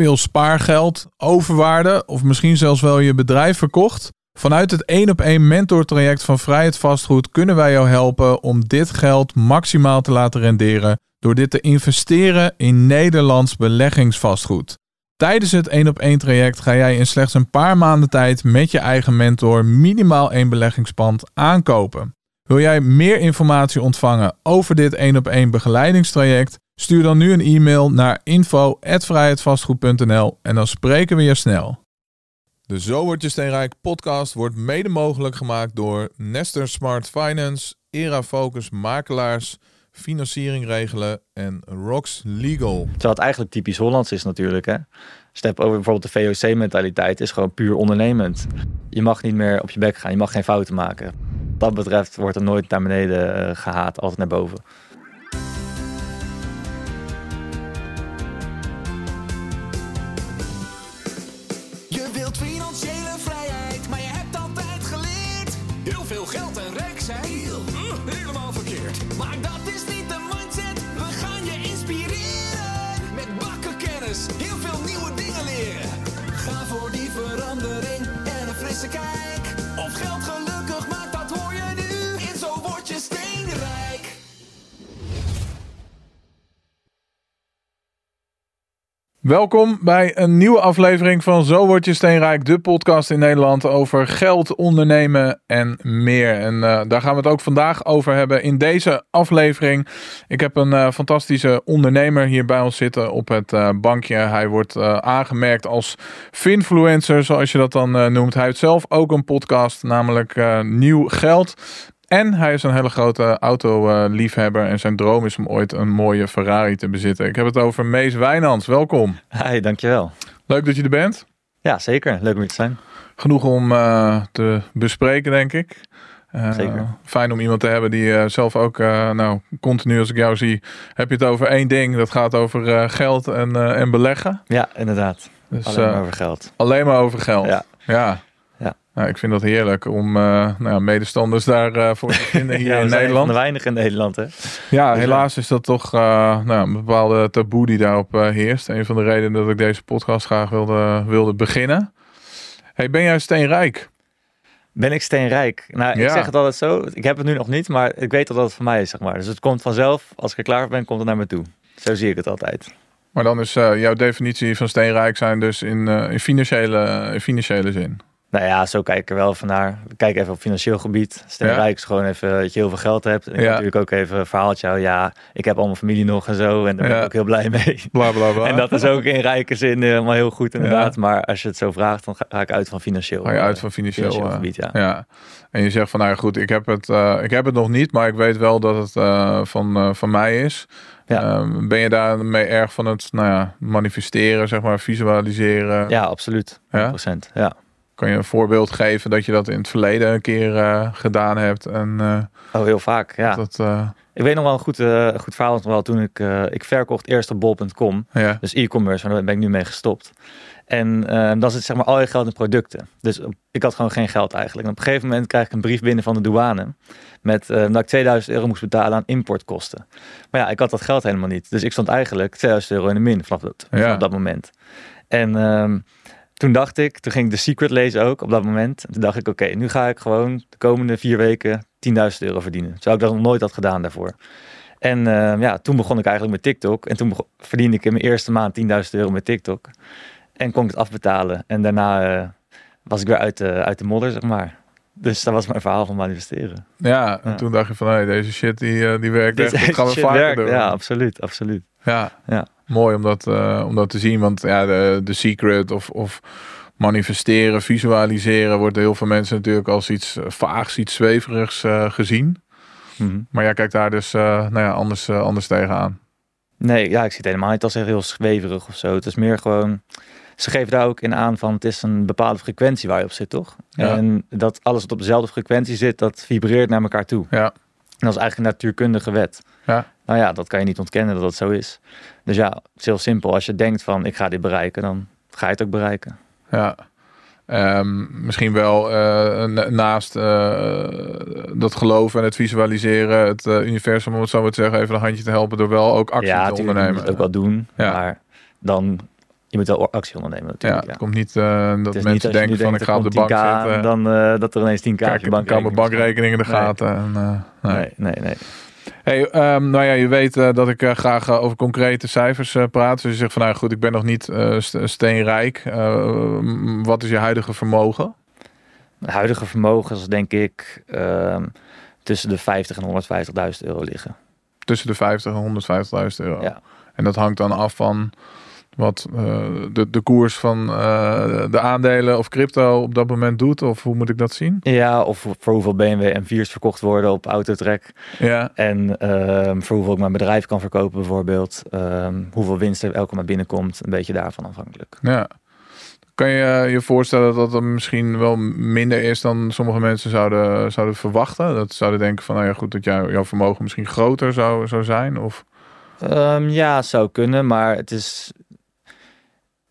veel spaargeld, overwaarde of misschien zelfs wel je bedrijf verkocht? Vanuit het 1 op 1 mentortraject van Vrijheid Vastgoed kunnen wij jou helpen om dit geld maximaal te laten renderen door dit te investeren in Nederlands beleggingsvastgoed. Tijdens het 1 op 1 traject ga jij in slechts een paar maanden tijd met je eigen mentor minimaal één beleggingspand aankopen. Wil jij meer informatie ontvangen over dit 1 op 1 begeleidingstraject? Stuur dan nu een e-mail naar info@vrijheidvastgoed.nl en dan spreken we je snel. De Zo wordt je steenrijk podcast wordt mede mogelijk gemaakt door Nester Smart Finance, Era Focus Makelaars, Financiering Regelen en Rox Legal. Terwijl het eigenlijk typisch Hollands is natuurlijk. Hè? Step over bijvoorbeeld de VOC-mentaliteit is gewoon puur ondernemend. Je mag niet meer op je bek gaan, je mag geen fouten maken. Wat dat betreft wordt er nooit naar beneden eh, gehaat, altijd naar boven. Welkom bij een nieuwe aflevering van Zo Word Je Steenrijk, de podcast in Nederland over geld, ondernemen en meer. En eh, daar gaan we het ook vandaag over hebben in deze aflevering. Ik heb een eh, fantastische ondernemer hier bij ons zitten op het eh, bankje. Hij wordt aangemerkt als finfluencer, zoals je dat dan noemt. Hij heeft zelf ook een podcast, namelijk Nieuw Geld. En hij is een hele grote autoliefhebber en zijn droom is om ooit een mooie Ferrari te bezitten. Ik heb het over Mees Wijnands. Welkom. Hi, dankjewel. Leuk dat je er bent. Ja, zeker. Leuk om hier te zijn. Genoeg om eh, te bespreken, denk ik. Eh, Zeker. Fijn om iemand te hebben die eh, zelf ook, nou, continu als ik jou zie, heb je het over één ding. Dat gaat over geld en, en beleggen. Ja, inderdaad. Dus Alleen maar over geld. alleen maar over geld. Ja. ja. Nou, ik vind dat heerlijk om eh, nou, medestanders daarvoor voor te vinden hier Ja, in Nederland. van de weinigen in Nederland, hè? Ja, Dus, helaas is dat toch eh, nou, een bepaalde taboe die daarop eh, heerst. Een van de redenen dat ik deze podcast graag wilde, wilde beginnen. Hey, ben jij steenrijk? Ben ik steenrijk? Nou, Ja. ik zeg het altijd zo. Ik heb het nu nog niet, maar ik weet dat het voor mij is, zeg maar. Dus het komt vanzelf. Als ik er klaar voor ben, komt het naar me toe. Zo zie ik het altijd. Maar dan is eh, jouw definitie van steenrijk zijn dus in, eh, in, financiële, in financiële zin. Nou ja, zo kijk ik er wel van naar. Kijk even op financieel gebied. Steenrijk is gewoon even dat je heel veel geld hebt. En ik Ja. natuurlijk ook even een verhaaltje. Ja, ik heb al mijn familie nog en zo. En daar ben Ja. ik ook heel blij mee. Bla bla bla. En dat is ook in rijke zin helemaal heel goed inderdaad. Maar als je het zo vraagt, dan ga ik uit van financieel. Ga je uit eh, van financieel, financieel eh, gebied, ja. Ja. En je zegt van nou ja, goed, ik heb het, eh, ik heb het nog niet, maar ik weet wel dat het eh, van, eh, van mij is. Ja. Ehm, ben je daarmee erg van het nou ja, manifesteren, zeg maar, visualiseren? Ja, absoluut. 100%. Ja? Kan je een voorbeeld geven dat je dat in het verleden een keer eh, gedaan hebt? En eh, Oh, heel vaak. Ja. dat, eh, Ik weet nog wel een goed, goed verhaal nog wel toen ik, ik verkocht eerst op bol.com. ja. Dus e-commerce, daar ben ik nu mee gestopt. En dan zit zeg maar al je geld in producten. Dus ik had gewoon geen geld eigenlijk. En op een gegeven moment krijg ik een brief binnen van de douane. Met dat ik 2000 euro moest betalen aan importkosten. Maar ja, ik had dat geld helemaal niet. Dus ik stond eigenlijk 2000 euro in de min vanaf dat, Ja. vanaf dat moment. En ehm, toen dacht ik, toen ging ik The Secret lezen ook op dat moment. En toen dacht ik, oké, nu ga ik gewoon de komende vier weken 10.000 euro verdienen. Terwijl ik dat nog nooit had gedaan daarvoor. En ehm, ja, toen begon ik eigenlijk met TikTok. En toen begon- verdiende ik in mijn eerste maand 10.000 euro met TikTok. En kon ik het afbetalen. En daarna eh, was ik weer uit de, uit de modder, zeg maar. Dus dat was mijn verhaal van manifesteren. ja, en Ja. toen dacht je van hey, deze shit die, eh, die werkt echt. Dit Dat gaan we shit vaker werkt. doen. Ja, absoluut, absoluut. Ja, Ja. mooi om dat, eh, om dat te zien. Want ja, de, de secret of, of manifesteren, visualiseren wordt door heel veel mensen natuurlijk als iets vaags, iets zweverigs eh, gezien. Mhm. Maar jij kijkt daar dus eh, nou ja, anders, anders tegenaan. Nee, ja, ik zie het helemaal niet als echt heel zweverig of zo. Het is meer gewoon... Ze geven daar ook in aan van het is een bepaalde frequentie waar je op zit, toch? Ja. En dat alles wat op dezelfde frequentie zit, dat vibreert naar elkaar toe. Ja, En dat is eigenlijk een natuurkundige wet. ja, Nou ja, dat kan je niet ontkennen dat dat zo is. Dus ja, het is heel simpel. Als je denkt van ik ga dit bereiken, dan ga je het ook bereiken. ja. Ehm, misschien wel eh, na- naast eh, dat geloven en het visualiseren, het eh, universum, om het zo maar te zeggen, even een handje te helpen door wel ook actie ja, te natuurlijk moet je ondernemen. het ook wel doen. Ja. Maar dan je moet wel actie ondernemen Ja, natuurlijk. het Ja, komt niet dat Het mensen niet denken van denkt, ik ga op de bank komt 10K, zitten. Dan dat er ineens 10k Kijk, op je bankrekening bankrekening in de gaten. Nee, nee, nee. Hey, ehm, nou ja, je weet eh, dat ik eh, graag eh, over concrete cijfers praat. Dus je zegt van nou goed, ik ben nog niet st- steenrijk. Wat is je huidige vermogen? Huidige vermogens denk ik ehm, tussen de 50 en 150.000 euro liggen. Tussen de 50 en 150.000 euro. Ja. En dat hangt dan af van wat eh, de, de koers van eh, de aandelen of crypto op dat moment doet? Of hoe moet ik dat zien? Ja, of voor hoeveel BMW M4's verkocht worden op Autotrack. Ja, En ehm, voor hoeveel ik mijn bedrijf kan verkopen bijvoorbeeld. Ehm, hoeveel winst er elke maand binnenkomt. Een beetje daarvan afhankelijk. ja. Kan je eh, je voorstellen dat het misschien wel minder is dan sommige mensen zouden, zouden verwachten? Dat zouden denken van, nou ja goed, dat jou, jouw vermogen misschien groter zou, zou zijn? Of, Ehm, ja, zou kunnen, maar het is.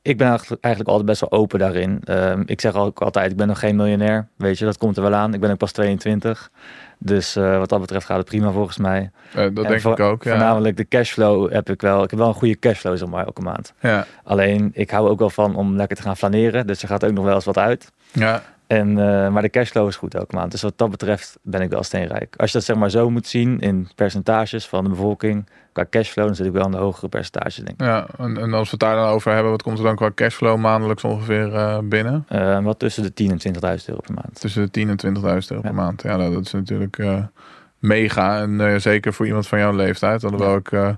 Ik ben eigenlijk, eigenlijk altijd best wel open daarin. Ehm, ik zeg ook altijd, ik ben nog geen miljonair. Weet je, dat komt er wel aan. Ik ben ook pas 22. Dus eh, wat dat betreft gaat het prima volgens mij. eh, dat En denk ik ook, ja. Voornamelijk de cashflow heb ik wel. Ik heb wel een goede cashflow zeg maar elke maand. Ja, Alleen ik hou ook wel van om lekker te gaan flaneren. Dus er gaat ook nog wel eens wat uit. ja, En, eh, maar de cashflow is goed elke maand. Dus wat dat betreft ben ik wel steenrijk. Als je dat zeg maar zo moet zien in percentages van de bevolking. Qua cashflow, dan zit ik wel aan de hogere percentages denk ik. ja. En, en als we het daar dan over hebben, wat komt er dan qua cashflow maandelijks ongeveer eh, binnen? Eh, wat tussen de 10 en 20.000 euro per maand. Tussen de 10 en 20.000 euro per Ja. maand. Ja, nou, dat is natuurlijk mega. En zeker voor iemand van jouw leeftijd. Alhoewel ik eh,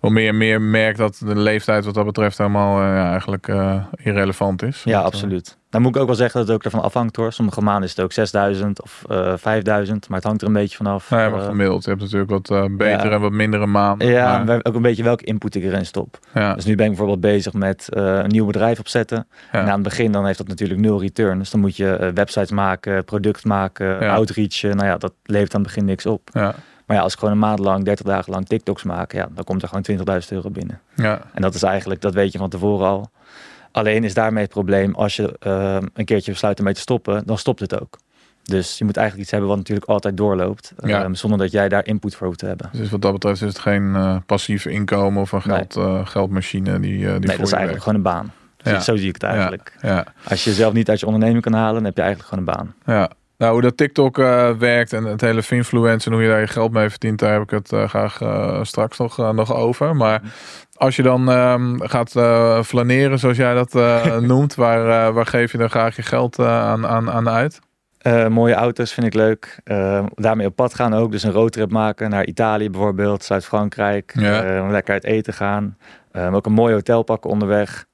wel meer en meer merk dat de leeftijd wat dat betreft helemaal eh, ja, eigenlijk eh, irrelevant is. Ja, eh, absoluut. Dan moet ik ook wel zeggen dat het ook ervan afhangt hoor. Sommige maanden is het ook 6000 of eh 5000. Maar het hangt er een beetje vanaf. Nou ja, maar gemiddeld. Je hebt natuurlijk wat eh, betere ja. en wat mindere maanden. ja, maar- ook een beetje welke input ik erin stop. ja, Dus nu ben ik bijvoorbeeld bezig met een nieuw bedrijf opzetten. Ja. En aan het begin dan heeft dat natuurlijk nul return. Dus dan moet je websites maken, product maken, Ja. outreachen. Nou ja, dat levert aan het begin niks op. ja, Maar ja, als ik gewoon een maand lang, 30 dagen lang TikToks maak, ja, dan komt er gewoon 20.000 euro binnen. ja, En dat is eigenlijk, dat weet je van tevoren al. Alleen is daarmee het probleem, als je eh, een keertje besluit ermee te stoppen, dan stopt het ook. Dus je moet eigenlijk iets hebben wat natuurlijk altijd doorloopt. Ja. eh, zonder dat jij daar input voor hoeft te hebben. dus wat dat betreft is het geen eh, passief inkomen of een Nee. geld, eh, geldmachine die, eh, die nee, voor dat is eigenlijk werkt. gewoon een baan. Zo- Ja. Zo zie ik het eigenlijk. Ja, Als je jezelf niet uit je onderneming kan halen, dan heb je eigenlijk gewoon een baan. ja. Nou, hoe dat TikTok eh, werkt en het hele Finfluence en hoe je daar je geld mee verdient, daar heb ik het eh, graag eh, straks nog, nog over. Maar als je dan ehm, gaat flaneren, zoals jij dat noemt, waar, waar geef je dan graag je geld aan, aan, aan uit? Mooie auto's vind ik leuk. Eh, daarmee op pad gaan ook. Dus een roadtrip maken naar Italië bijvoorbeeld, Zuid-Frankrijk. Ja. Eh, lekker uit eten gaan. Ook een mooi hotel pakken onderweg.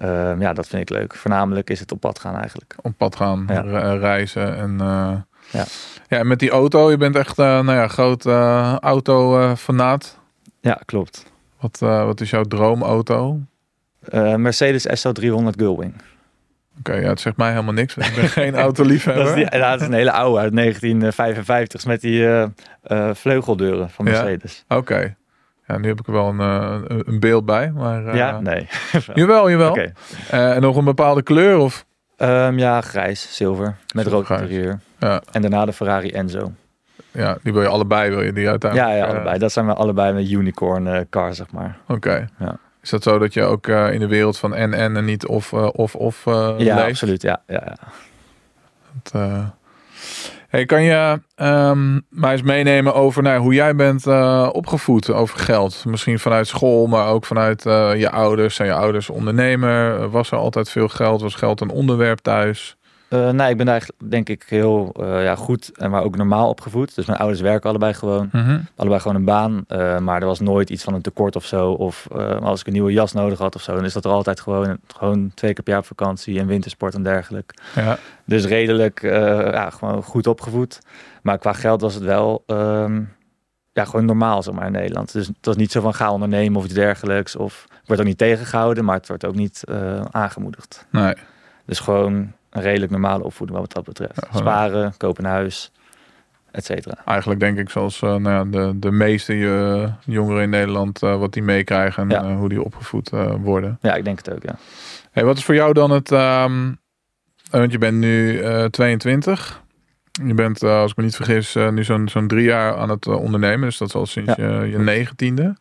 Eh, ja, dat vind ik leuk. Voornamelijk is het op pad gaan eigenlijk. op pad gaan, Ja. re- reizen. En, eh, Ja. ja, en met die auto, je bent echt uh, nou ja, groot uh, auto-fanaat. Ja, klopt. Wat, wat is jouw droomauto? Mercedes SL300 Gullwing. Oké, okay, ja, het zegt mij helemaal niks. Ik ben geen autoliefhebber. dat, is die, dat is een hele oude uit 1955 met die uh, vleugeldeuren van Mercedes. Ja? Oké. Okay. Ja, nu heb ik er wel een, een, een beeld bij. Maar, uh, ja, nee. jawel, jawel. Okay. Uh, en nog een bepaalde kleur? Of? Um, ja, grijs, zilver. Met rood interieur. Ja. En daarna de Ferrari Enzo. Ja, die wil je allebei, wil je die uiteindelijk? Ja, ja allebei. Dat zijn we allebei met unicorn car, zeg maar. Oké. Okay. Ja. Is dat zo dat je ook in de wereld van en en en niet of of of Ja, leeft? absoluut. Ja, ja, ja. Dat. Hey, kan je um, mij eens meenemen over nou, hoe jij bent uh, opgevoed over geld? Misschien vanuit school, maar ook vanuit uh, je ouders. Zijn je ouders ondernemer? Was er altijd veel geld? Was geld een onderwerp thuis? Uh, nee, ik ben eigenlijk denk ik heel uh, ja, goed en maar ook normaal opgevoed. Dus mijn ouders werken allebei gewoon. Mm -hmm. Allebei gewoon een baan. Uh, maar er was nooit iets van een tekort of zo. Of als ik een nieuwe jas nodig had of zo. Dan is dat er altijd gewoon, gewoon twee keer per jaar op vakantie en wintersport en dergelijke. Ja. Dus redelijk ja, gewoon goed opgevoed. Maar qua geld was het wel um, ja, gewoon normaal zeg maar, in Nederland. Dus het was niet zo van ga ondernemen of iets dergelijks. Of wordt ook niet tegengehouden, maar het wordt ook niet aangemoedigd. Nee. Dus gewoon een redelijk normale opvoeding wat dat betreft. Sparen, kopen een huis, et cetera. Eigenlijk denk ik zoals uh, nou ja, de, de meeste uh, jongeren in Nederland uh, wat die meekrijgen en ja. hoe die opgevoed worden. Ja, ik denk het ook, ja. Hey, wat is voor jou dan het... Um, want je bent nu 22. Je bent, eh, als ik me niet vergis, eh, nu zo'n zo'n drie jaar aan het eh, ondernemen. Dus dat is al sinds Ja. je, je negentiende.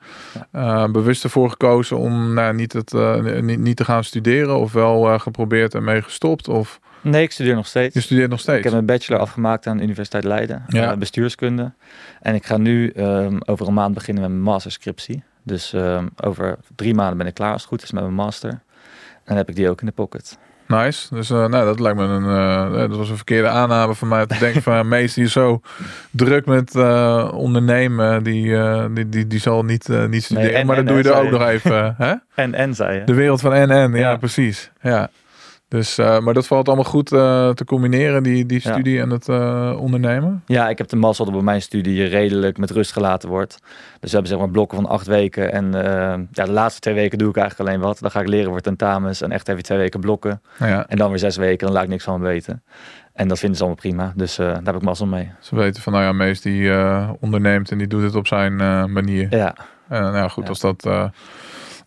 Bewust ervoor gekozen om nou, niet, het, niet, niet te gaan studeren. Of wel geprobeerd en mee gestopt. Of Nee, ik studeer nog steeds. je studeert nog steeds. Ik heb mijn bachelor afgemaakt aan de Universiteit Leiden, Ja. bestuurskunde. En ik ga nu ehm, over een maand beginnen met mijn masterscriptie. Dus ehm, over drie maanden ben ik klaar als het goed is met mijn master. En dan heb ik die ook in de pocket. Nice. Dus eh, nou, dat lijkt me een. eh, dat was een verkeerde aanname van mij. Te denken van Mees, die is zo druk met ondernemen. Die, die, die, die zal niet, niet studeren. en- maar dan en, doe je er ook nog even. hè? En, en zei je. De wereld van NN. Ja, Ja. precies. Ja. Dus, eh, maar dat valt allemaal goed eh, te combineren, die, die Ja. studie en het eh, ondernemen. Ja, ik heb de mazzel dat bij mijn studie redelijk met rust gelaten wordt. Dus we hebben zeg maar blokken van acht weken. En ja, de laatste twee weken doe ik eigenlijk alleen wat. Dan ga ik leren voor tentamens en echt even twee weken blokken. Ja, En dan weer zes weken, dan laat ik niks van me weten. En dat vinden ze allemaal prima. Dus daar heb ik mazzel mee. ze weten van, nou ja, Mees die eh, onderneemt en die doet het op zijn manier. Ja, En nou ja, goed, Ja. als, dat,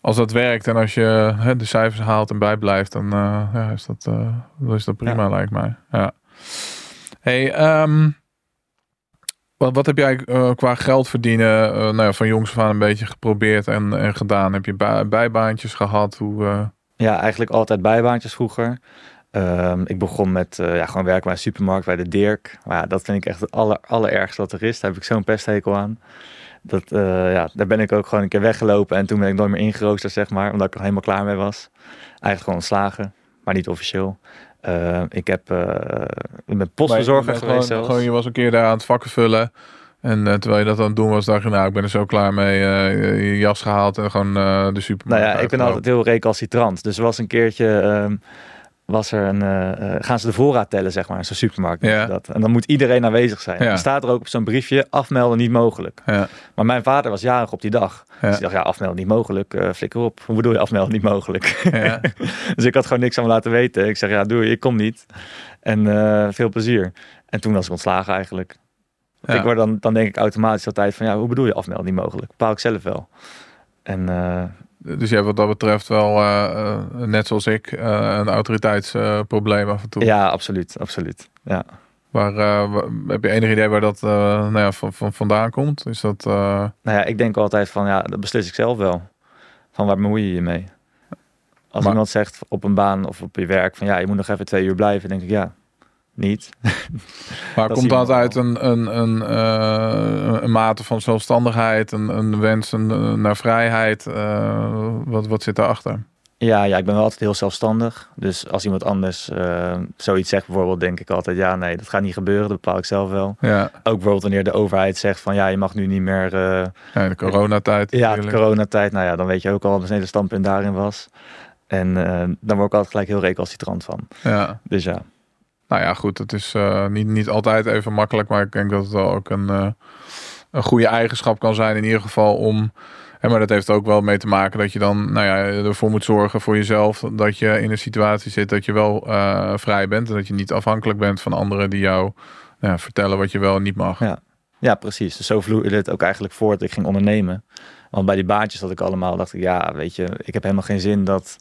als dat werkt en als je hè, de cijfers haalt en bijblijft, dan eh, ja, is, dat, dan is dat prima, Ja. lijkt mij. Ja. Hey, ehm, wat, wat heb jij eh, qua geld verdienen nou ja, van jongs af aan een beetje geprobeerd en, en gedaan? Heb je bij- bijbaantjes gehad? Hoe, Ja, eigenlijk altijd bijbaantjes vroeger. Ehm, ik begon met ja, gewoon werken bij een supermarkt, bij de Dirk. Maar ja, dat vind ik echt het aller, allerergste wat er is. Daar heb ik zo'n pesthekel aan. Dat, eh, ja, daar ben ik ook gewoon een keer weggelopen en toen ben ik nooit meer ingeroosterd, zeg maar. Omdat ik er helemaal klaar mee was. Eigenlijk gewoon ontslagen, maar niet officieel. Eh, ik heb, eh postbezorger je bent geweest gewoon, zelfs. gewoon, je was een keer daar aan het vakken vullen. En terwijl je dat aan het doen was, dacht je, nou, ik ben er zo klaar mee. je jas gehaald en gewoon de supermarkt Nou ja, ik ben altijd heel recalcitrant. Dus er was een keertje, ehm, was er een, eh, eh, gaan ze de voorraad tellen, zeg maar, in zo'n supermarkt. Ja. ze Dat. En dan moet iedereen aanwezig zijn. Ja. Dan staat er ook op zo'n briefje, afmelden niet mogelijk. Ja, Maar mijn vader was jarig op die dag. Dus ik dacht, ja, afmelden niet mogelijk, eh flikker op. Hoe bedoel je afmelden niet mogelijk? ja. dus ik had gewoon niks aan me laten weten. Ik zeg, ja, doe je, ik kom niet. En veel plezier. En toen was ik ontslagen eigenlijk. Ik word dan, dan denk ik automatisch altijd van, ja, hoe bedoel je afmelden niet mogelijk? Bepaal ik zelf wel. En Dus je hebt wat dat betreft wel, eh, eh, net zoals ik, eh, een autoriteitsprobleem af en toe. ja, absoluut, absoluut. Ja. Waar, wa- heb je enig idee waar dat nou ja, van, van, vandaan komt? Is dat... Nou ja, ik denk altijd van, ja, dat beslis ik zelf wel. Van waar bemoei je je mee? Als Maar- iemand zegt op een baan of op je werk van, ja, je moet nog even twee uur blijven, denk ik, ja, niet. Maar Dat komt dat uit een, een, een, eh, een mate van zelfstandigheid, een, een wens naar vrijheid? eh, wat, wat zit daarachter? Ja, ja, ik ben wel altijd heel zelfstandig. Dus als iemand anders eh, zoiets zegt bijvoorbeeld, denk ik altijd, ja, nee, dat gaat niet gebeuren, dat bepaal ik zelf wel. Ja, Ook bijvoorbeeld wanneer de overheid zegt van, ja, je mag nu niet meer, eh, ja de coronatijd ja, de coronatijd, nou ja, dan weet je ook al wat mijn hele standpunt daarin was. En eh, dan word ik altijd gelijk heel recalcitrant van. Ja. Dus ja, Nou ja, goed, het is eh, niet, niet altijd even makkelijk, maar ik denk dat het wel ook een, eh, een goede eigenschap kan zijn in ieder geval om... Hè, maar dat heeft ook wel mee te maken dat je dan nou ja, ervoor moet zorgen voor jezelf dat je in een situatie zit dat je wel eh, vrij bent en dat je niet afhankelijk bent van anderen die jou nou ja, vertellen wat je wel en niet mag. Ja. Precies. Dus zo vloeide het ook eigenlijk voort. Ik ging ondernemen. Want bij die baantjes dat ik allemaal dacht ik, ja, weet je, ik heb helemaal geen zin dat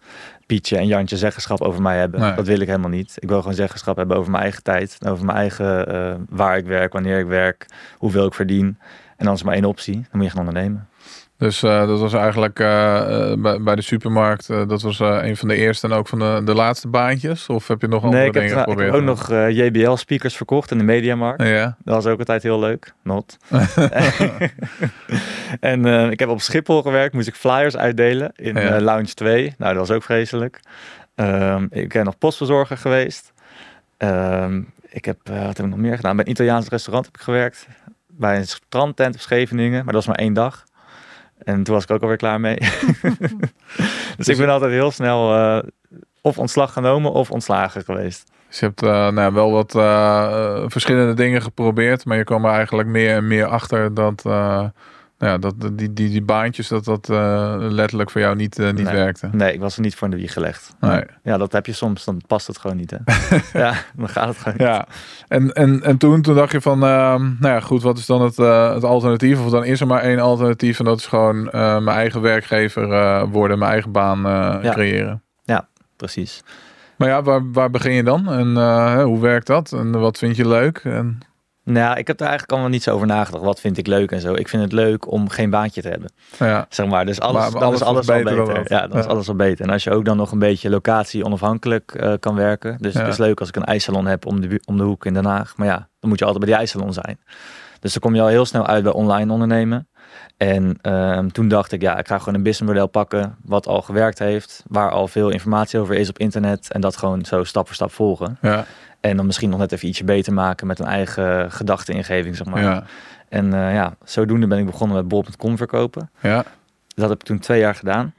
Pietje en Jantje zeggenschap over mij hebben. Nee. Dat wil ik helemaal niet. Ik wil gewoon zeggenschap hebben over mijn eigen tijd. Over mijn eigen eh, waar ik werk, wanneer ik werk, hoeveel ik verdien. En dan is maar één optie. Dan moet je gaan ondernemen. Dus eh, dat was eigenlijk eh, eh, bij, bij de supermarkt, dat was een van de eerste en ook van de, de laatste baantjes? Of heb je nog andere nee, ik heb, dingen tra- ik heb geprobeerd? ook nog JBL speakers verkocht in de Mediamarkt. Ja, Dat was ook altijd heel leuk. Not. en ik heb op Schiphol gewerkt. Moest ik flyers uitdelen in Ja. Lounge 2. Nou, dat was ook vreselijk. Ehm, ik ben nog postverzorger geweest. Ehm, ik heb, wat heb ik nog meer gedaan? Bij een Italiaans restaurant heb ik gewerkt. Bij een strandtent op Scheveningen. Maar dat was maar één dag. En toen was ik ook alweer klaar mee. dus ik ben altijd heel snel eh, of ontslag genomen of ontslagen geweest. dus je hebt eh, nou, ja, wel wat eh, verschillende dingen geprobeerd, maar je kwam er eigenlijk meer en meer achter dat, ja, dat die, die, die baantjes, dat dat eh, letterlijk voor jou niet, eh, niet Nee. werkte. Nee, ik was er niet voor in de wieg gelegd. Nee. Ja, dat heb je soms. Dan past het gewoon niet, hè? ja, dan gaat het gewoon niet. Ja, en, en, en toen, toen dacht je van, ehm, nou ja, goed, wat is dan het, eh, het alternatief? Of dan is er maar één alternatief en dat is gewoon eh, mijn eigen werkgever eh, worden, mijn eigen baan eh, Ja. creëren. Precies. Maar ja, waar, waar begin je dan? En eh, hoe werkt dat? En wat vind je leuk? En, Nou, ik heb er eigenlijk allemaal niet zo over nagedacht. Wat vind ik leuk en zo. Ik vind het leuk om geen baantje te hebben. ja, Zeg maar, dus alles, Maar- maar dan alles is alles al beter. Ja, dan is alles al beter. En als je ook dan nog een beetje locatie onafhankelijk eh, kan werken. Dus Ja. het is leuk als ik een ijssalon heb om de, om de hoek in Den Haag. Maar ja, dan moet je altijd bij die ijssalon zijn. Dus dan kom je al heel snel uit bij online ondernemen. En ehm, toen dacht ik, ja, ik ga gewoon een businessmodel pakken wat al gewerkt heeft. Waar al veel informatie over is op internet. En dat gewoon zo stap voor stap volgen. ja, En dan misschien nog net even ietsje beter maken met een eigen gedachte-ingeving, zeg maar. ja, En eh, ja, zodoende ben ik begonnen met bol.com verkopen. ja. Dat heb ik toen twee jaar gedaan.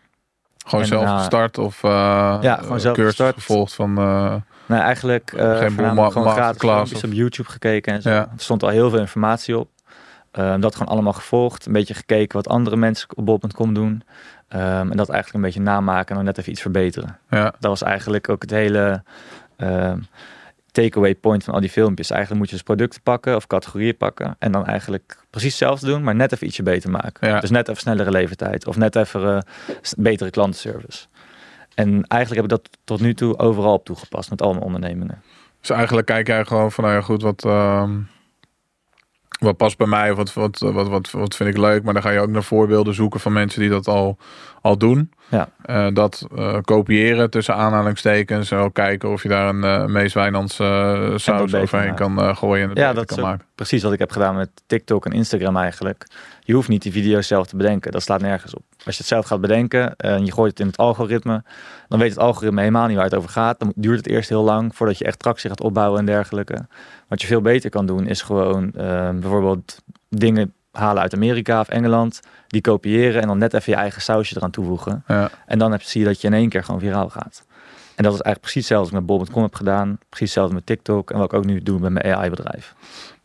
Gewoon En zelf gestart of eh Ja, gewoon zelf cursus gestart. gevolgd van... eh, Nou, eigenlijk Geen boel gewoon gratis op YouTube gekeken en zo. Ja. Er stond al heel veel informatie op. Ehm, dat gewoon allemaal gevolgd. Een beetje gekeken wat andere mensen op bol.com doen. Ehm, en dat eigenlijk een beetje namaken en dan net even iets verbeteren. ja, Dat was eigenlijk ook het hele ehm, takeaway point van al die filmpjes. Eigenlijk moet je dus producten pakken of categorieën pakken. En dan eigenlijk precies hetzelfde doen, maar net even ietsje beter maken. Ja. Dus net even snellere levertijd. Of net even eh, betere klantenservice. En eigenlijk heb ik dat tot nu toe overal op toegepast met al mijn ondernemingen. Dus eigenlijk kijk jij gewoon van, nou ja, goed, wat, ehm, wat past bij mij, wat, wat, wat, wat, wat vind ik leuk. Maar dan ga je ook naar voorbeelden zoeken van mensen die dat al, al doen. Ja. Eh, dat eh, kopiëren tussen aanhalingstekens. En ook kijken of je daar een uh, Mees Wijnands eh, saus overheen kan eh, gooien en Ja, dat kan maken. precies wat ik heb gedaan met TikTok en Instagram eigenlijk. Je hoeft niet die video's zelf te bedenken. Dat slaat nergens op. Als je het zelf gaat bedenken en je gooit het in het algoritme, dan weet het algoritme helemaal niet waar het over gaat. Dan duurt het eerst heel lang voordat je echt tractie gaat opbouwen en dergelijke. Wat je veel beter kan doen is gewoon eh, bijvoorbeeld dingen halen uit Amerika of Engeland, die kopiëren en dan net even je eigen sausje eraan toevoegen. Ja. En dan heb, zie je dat je in één keer gewoon viraal gaat. En dat is eigenlijk precies hetzelfde wat ik met bol.com heb gedaan. Precies hetzelfde met TikTok en wat ik ook nu doe met mijn AI-bedrijf.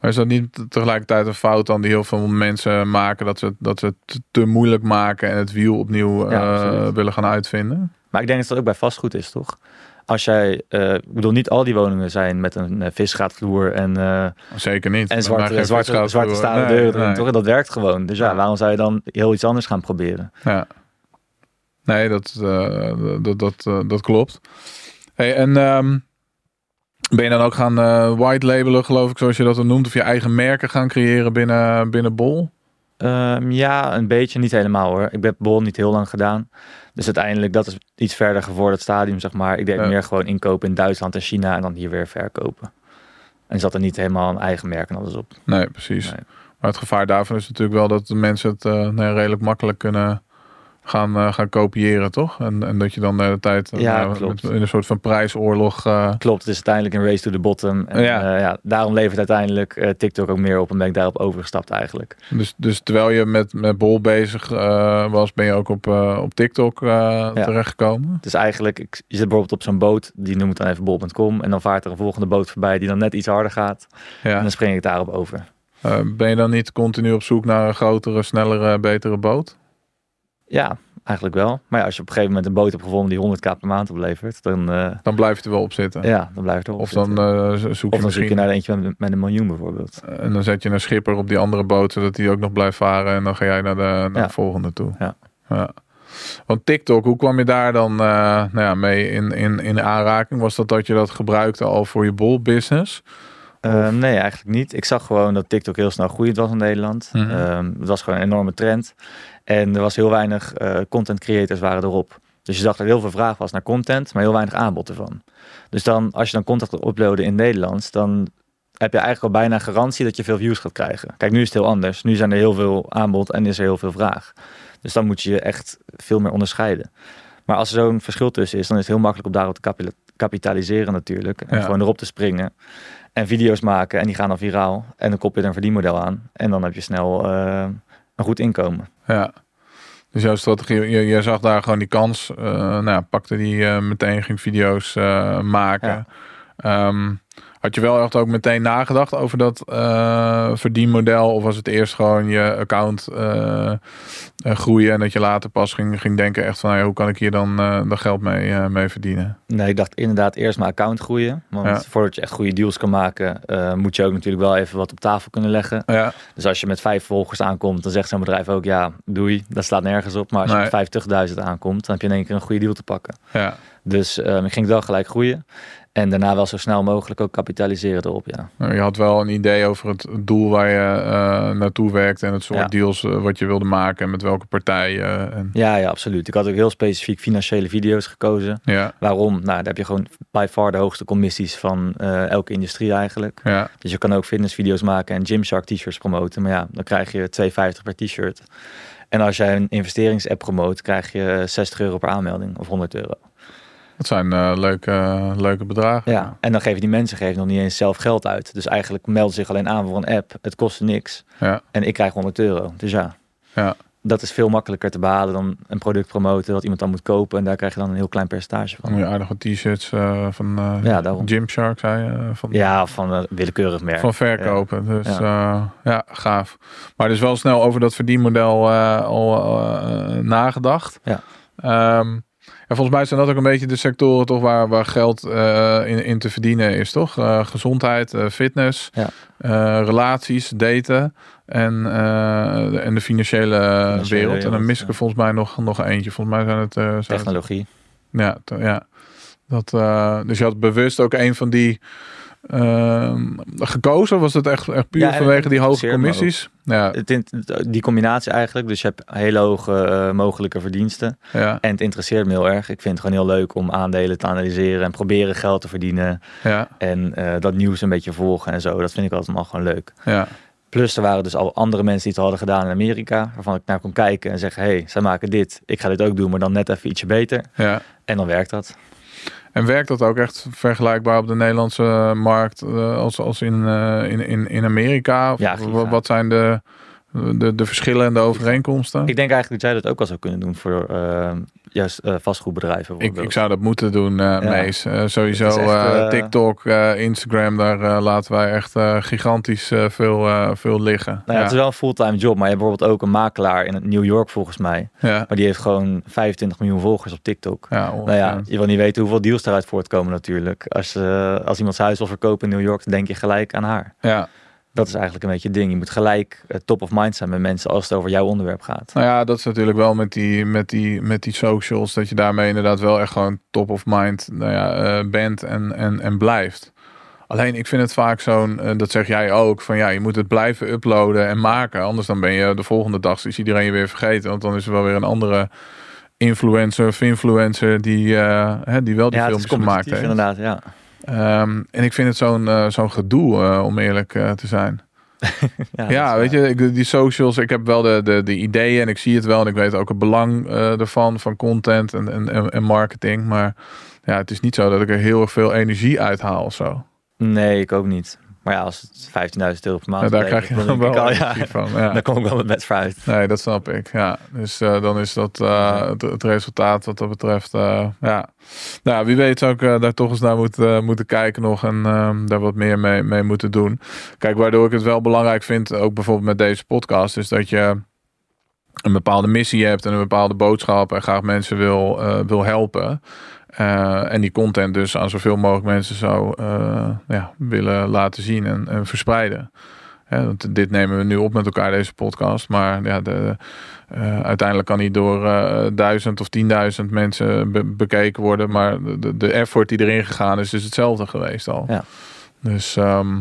Maar is dat niet tegelijkertijd een fout dan die heel veel mensen maken, dat ze, het- dat ze het te- moeilijk maken en het wiel opnieuw Ja, eh, willen gaan uitvinden? Maar ik denk dat dat ook bij vastgoed is, toch? Als jij, eh, ik bedoel, niet al die woningen zijn met een uh, visgraatvloer en, eh, Zeker niet. en zwarte, zwarte, zwarte staande nee, deuren nee. toch? Dat werkt gewoon. Dus ja, Ja. waarom zou je dan heel iets anders gaan proberen? Ja. Nee, dat, eh, dat, dat, eh, dat klopt. Hey, en ehm, ben je dan ook gaan eh, white labelen, geloof ik, zoals je dat dan noemt? Of je eigen merken gaan creëren binnen, binnen Bol? Ehm, ja, een beetje, niet helemaal hoor. Ik heb Bol niet heel lang gedaan. Dus uiteindelijk, dat is iets verder gevorderd stadium, zeg maar. Ik deed Ja. meer gewoon inkopen in Duitsland en China en dan hier weer verkopen. En zat er niet helemaal een eigen merk en alles op. Nee, precies. Nee. Maar het gevaar daarvan is natuurlijk wel dat de mensen het nee, redelijk makkelijk kunnen gaan, eh, gaan kopiëren, toch? En, en dat je dan de tijd eh, Ja, nou, klopt. in een soort van prijsoorlog... eh, Klopt, het is uiteindelijk een race to the bottom. En Ja. ja. ja, daarom levert uiteindelijk TikTok ook meer op en ben ik daarop overgestapt eigenlijk. dus, dus terwijl je met, met Bol bezig was, ben je ook op, op TikTok eh, terechtgekomen? Dus eigenlijk, ik, je zit bijvoorbeeld op zo'n boot, die noem ik dan even bol.com. En dan vaart er een volgende boot voorbij die dan net iets harder gaat. En Ja. dan spring ik daarop over. Ben je dan niet continu op zoek naar een grotere, snellere, betere boot? Ja, eigenlijk wel. Maar ja, als je op een gegeven moment een boot hebt gevonden die 100k per maand oplevert, dan, eh, Dan blijf je er wel op zitten. ja, dan blijft het erop Of dan zitten. eh, zoek je Of dan zoek je naar eentje met, met een miljoen bijvoorbeeld. En dan zet je een schipper op die andere boot, zodat die ook nog blijft varen. En dan ga jij naar de, naar Ja. de volgende toe. Ja. ja. Want TikTok, hoe kwam je daar dan eh, nou ja, mee in, in, in aanraking? Was dat dat je dat gebruikte al voor je bol-business? Eh, nee, eigenlijk niet. Ik zag gewoon dat TikTok heel snel groeiend was in Nederland. Mhm. Ehm, het was gewoon een enorme trend. En er was heel weinig eh, content creators waren erop. Dus je zag dat er heel veel vraag was naar content, maar heel weinig aanbod ervan. Dus dan, als je dan content gaat uploaden in Nederlands, dan heb je eigenlijk al bijna garantie dat je veel views gaat krijgen. Kijk, nu is het heel anders. Nu zijn er heel veel aanbod en is er heel veel vraag. Dus dan moet je je echt veel meer onderscheiden. Maar als er zo'n verschil tussen is, dan is het heel makkelijk om daarop te kapitaliseren natuurlijk. En Ja. gewoon erop te springen. En video's maken en die gaan dan viraal. En dan kop je er een verdienmodel aan. En dan heb je snel eh, een goed inkomen. Ja. Dus jouw strategie, je, je zag daar gewoon die kans. eh nou, ja, pakte die eh, meteen, ging video's maken. Ja. Ehm, had je wel echt ook meteen nagedacht over dat eh, verdienmodel? Of was het eerst gewoon je account eh, eh, groeien en dat je later pas ging, ging denken echt van hoe kan ik hier dan, eh dan geld mee, mee verdienen? Nee, ik dacht inderdaad eerst mijn account groeien. Want Ja. voordat je echt goede deals kan maken, moet je ook natuurlijk wel even wat op tafel kunnen leggen. Ja, Dus als je met vijf volgers aankomt, dan zegt zo'n bedrijf ook ja, doei. Dat slaat nergens op. Maar als je Nee. met 50.000 aankomt, dan heb je in één keer een goede deal te pakken. ja, Dus ehm, ik ging wel gelijk groeien. En daarna wel zo snel mogelijk ook kapitaliseren erop, ja. Nou, Je had wel een idee over het doel waar je eh, naartoe werkt en het soort Ja. deals eh, wat je wilde maken en met welke partijen. en, Ja, ja, absoluut. Ik had ook heel specifiek financiële video's gekozen. ja, Waarom? Nou, daar heb je gewoon by far de hoogste commissies van eh, elke industrie eigenlijk. ja, Dus je kan ook fitnessvideo's maken en Gymshark t-shirts promoten. Maar ja, dan krijg je 2,50 per t-shirt. En als jij een investeringsapp promoot, krijg je 60 euro per aanmelding of 100 euro. Dat zijn eh, leuke, leuke bedragen. Ja, en dan geven die mensen geven nog niet eens zelf geld uit. Dus eigenlijk melden ze zich alleen aan voor een app. Het kostte niks. ja, En ik krijg 100 euro. Dus ja, ja. dat is veel makkelijker te behalen dan een product promoten dat iemand dan moet kopen. En daar krijg je dan een heel klein percentage van. Mooie aardige t-shirts eh, van eh Ja. Gymshark, zei je? van, Ja, van willekeurig merk. Van verkopen. Dus Ja. gaaf. Maar dus wel snel over dat verdienmodel al nagedacht. Ja. Ehm, ja, volgens mij zijn dat ook een beetje de sectoren toch waar, waar geld eh, in, in te verdienen is, toch? Eh, gezondheid, eh, fitness, Ja. relaties, daten en, de, en de financiële, Financiële wereld. En dan mis ik ja. er volgens mij nog, nog eentje. Volgens mij zijn het... Technologie. ja, ja. Dat, dus je had bewust ook een van die ehm, gekozen? Was het echt, echt puur Ja, vanwege die hoge commissies? Ja, Het, die combinatie eigenlijk. Dus je hebt hele hoge eh, mogelijke verdiensten. ja, En het interesseert me heel erg. Ik vind het gewoon heel leuk om aandelen te analyseren en proberen geld te verdienen. ja, En eh, dat nieuws een beetje volgen en zo. Dat vind ik altijd allemaal gewoon leuk. ja. Plus er waren dus al andere mensen die het hadden gedaan in Amerika. Waarvan ik naar kon kijken en zeggen, hé, hey, zij maken dit. Ik ga dit ook doen, maar dan net even ietsje beter. ja. En dan werkt dat. En werkt dat ook echt vergelijkbaar op de Nederlandse markt eh, als, als in, eh, in, in, in Amerika? Ja, wat zijn de, de, de verschillen en de overeenkomsten? Ik denk eigenlijk dat jij dat ook wel zou kunnen doen voor eh, juist eh, vastgoedbedrijven. Ik, ik zou dat moeten doen, eh Mees. Eh, sowieso echt, TikTok, Instagram, daar laten wij echt gigantisch veel, veel liggen. Nou ja, Het is wel een fulltime job, maar je hebt bijvoorbeeld ook een makelaar in New York volgens mij. ja, Maar die heeft gewoon 25 miljoen volgers op TikTok. ja, Nou ja, je wil niet weten hoeveel deals daaruit voortkomen natuurlijk. Als, als iemand zijn huis wil verkopen in New York, dan denk je gelijk aan haar. ja. Dat is eigenlijk een beetje het ding. Je moet gelijk eh, top of mind zijn met mensen als het over jouw onderwerp gaat. Nou ja, dat is natuurlijk wel met die, met die, met die socials, dat je daarmee inderdaad wel echt gewoon top of mind nou ja, eh, bent en, en, en blijft. Alleen ik vind het vaak zo'n, eh, dat zeg jij ook, van ja, je moet het blijven uploaden en maken. Anders dan ben je de volgende dag, is iedereen je weer vergeten. Want dan is er wel weer een andere influencer of influencer die, eh, hè, die wel die ja, filmpjes gemaakt heeft. inderdaad, ja. Ehm, en ik vind het zo'n eh, zo'n gedoe, eh, om eerlijk eh, te zijn. Ja, weet je, ik, die socials, ik heb wel de, de, de ideeën en ik zie het wel. En ik weet ook het belang ervan, van content en, en, en- marketing. Maar ja, het is niet zo dat ik er heel erg veel energie uithaal of zo. Nee, ik ook niet. Maar ja, als het 15.000 euro per maand Ja, daar krijg je dan dan wel al, ja, van. Ja. Dan kom ik wel met bed vooruit. Nee, dat snap ik. Ja, dus eh, dan is dat eh, het, het resultaat wat dat betreft. eh, ja, nou, wie weet zou ik daar toch eens naar moet, moeten kijken nog en ehm, daar wat meer mee, mee moeten doen. Kijk, waardoor ik het wel belangrijk vind, ook bijvoorbeeld met deze podcast, is dat je een bepaalde missie hebt en een bepaalde boodschap en graag mensen wil, wil helpen. Eh, en die content dus aan zoveel mogelijk mensen zou eh, ja, willen laten zien en, en verspreiden. Want dit nemen we nu op met elkaar, deze podcast. Maar ja, de, eh, uiteindelijk kan die door duizend of tienduizend mensen be- bekeken worden. Maar de, de effort die erin gegaan is, is hetzelfde geweest al. Ja. Dus ehm,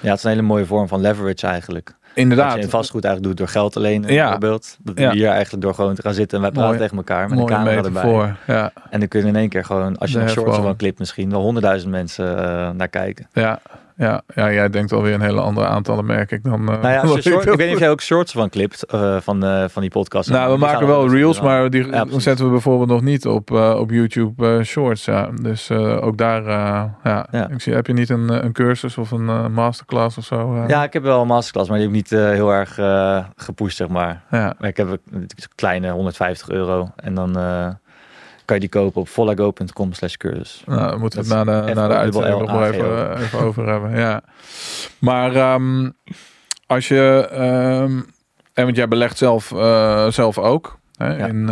Ja, het is een hele mooie vorm van leverage eigenlijk. Wat inderdaad. je in vastgoed eigenlijk doet door geld Ja. bijvoorbeeld. Dat Ja. je hier eigenlijk door gewoon te gaan zitten en wij praten Mooi. tegen elkaar met een camera erbij. Ja, En dan kunnen in één keer gewoon, als je De nog shorts van clip misschien, wel honderdduizend mensen eh, naar kijken. ja, ja, ja, jij denkt alweer een hele andere aantallen, merk ik dan. eh, Nou ja, short, ik weet niet of jij ook shorts van clipt eh, van, eh, van die podcast. Nou, we maken wel reels, maar die Ja, zetten we bijvoorbeeld nog niet op, op YouTube Shorts. Ja. Dus ook daar, ja. Ja. Ik zie, heb je niet een, een cursus of een masterclass of zo? Ja, ik heb wel een masterclass, maar die heb ik niet heel erg gepusht, zeg maar. ja. Maar ik heb een kleine 150 euro en dan kan je die kopen op volago.com slash cursus. Nou, moeten we het na de, na de uitzending nog maar even, eh, even over hebben. Ja. Maar ehm, als je, ehm, en want jij belegt zelf, eh, zelf ook hè, Ja. in,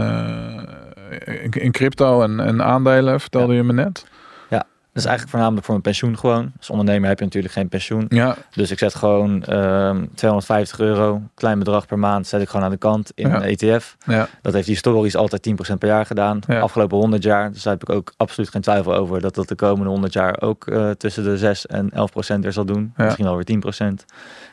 in, in crypto en, en aandelen, vertelde je me net. Dat is eigenlijk voornamelijk voor mijn pensioen gewoon. Als ondernemer heb je natuurlijk geen pensioen. Ja, Dus ik zet gewoon ehm 250 euro, klein bedrag per maand, zet ik gewoon aan de kant in Ja. een ETF. ja, Dat heeft historisch altijd 10% per jaar gedaan. Ja. Afgelopen 100 jaar. Dus daar heb ik ook absoluut geen twijfel over dat dat de komende 100 jaar ook eh, tussen de 6 en 11% weer zal doen. Ja. Misschien wel weer 10%.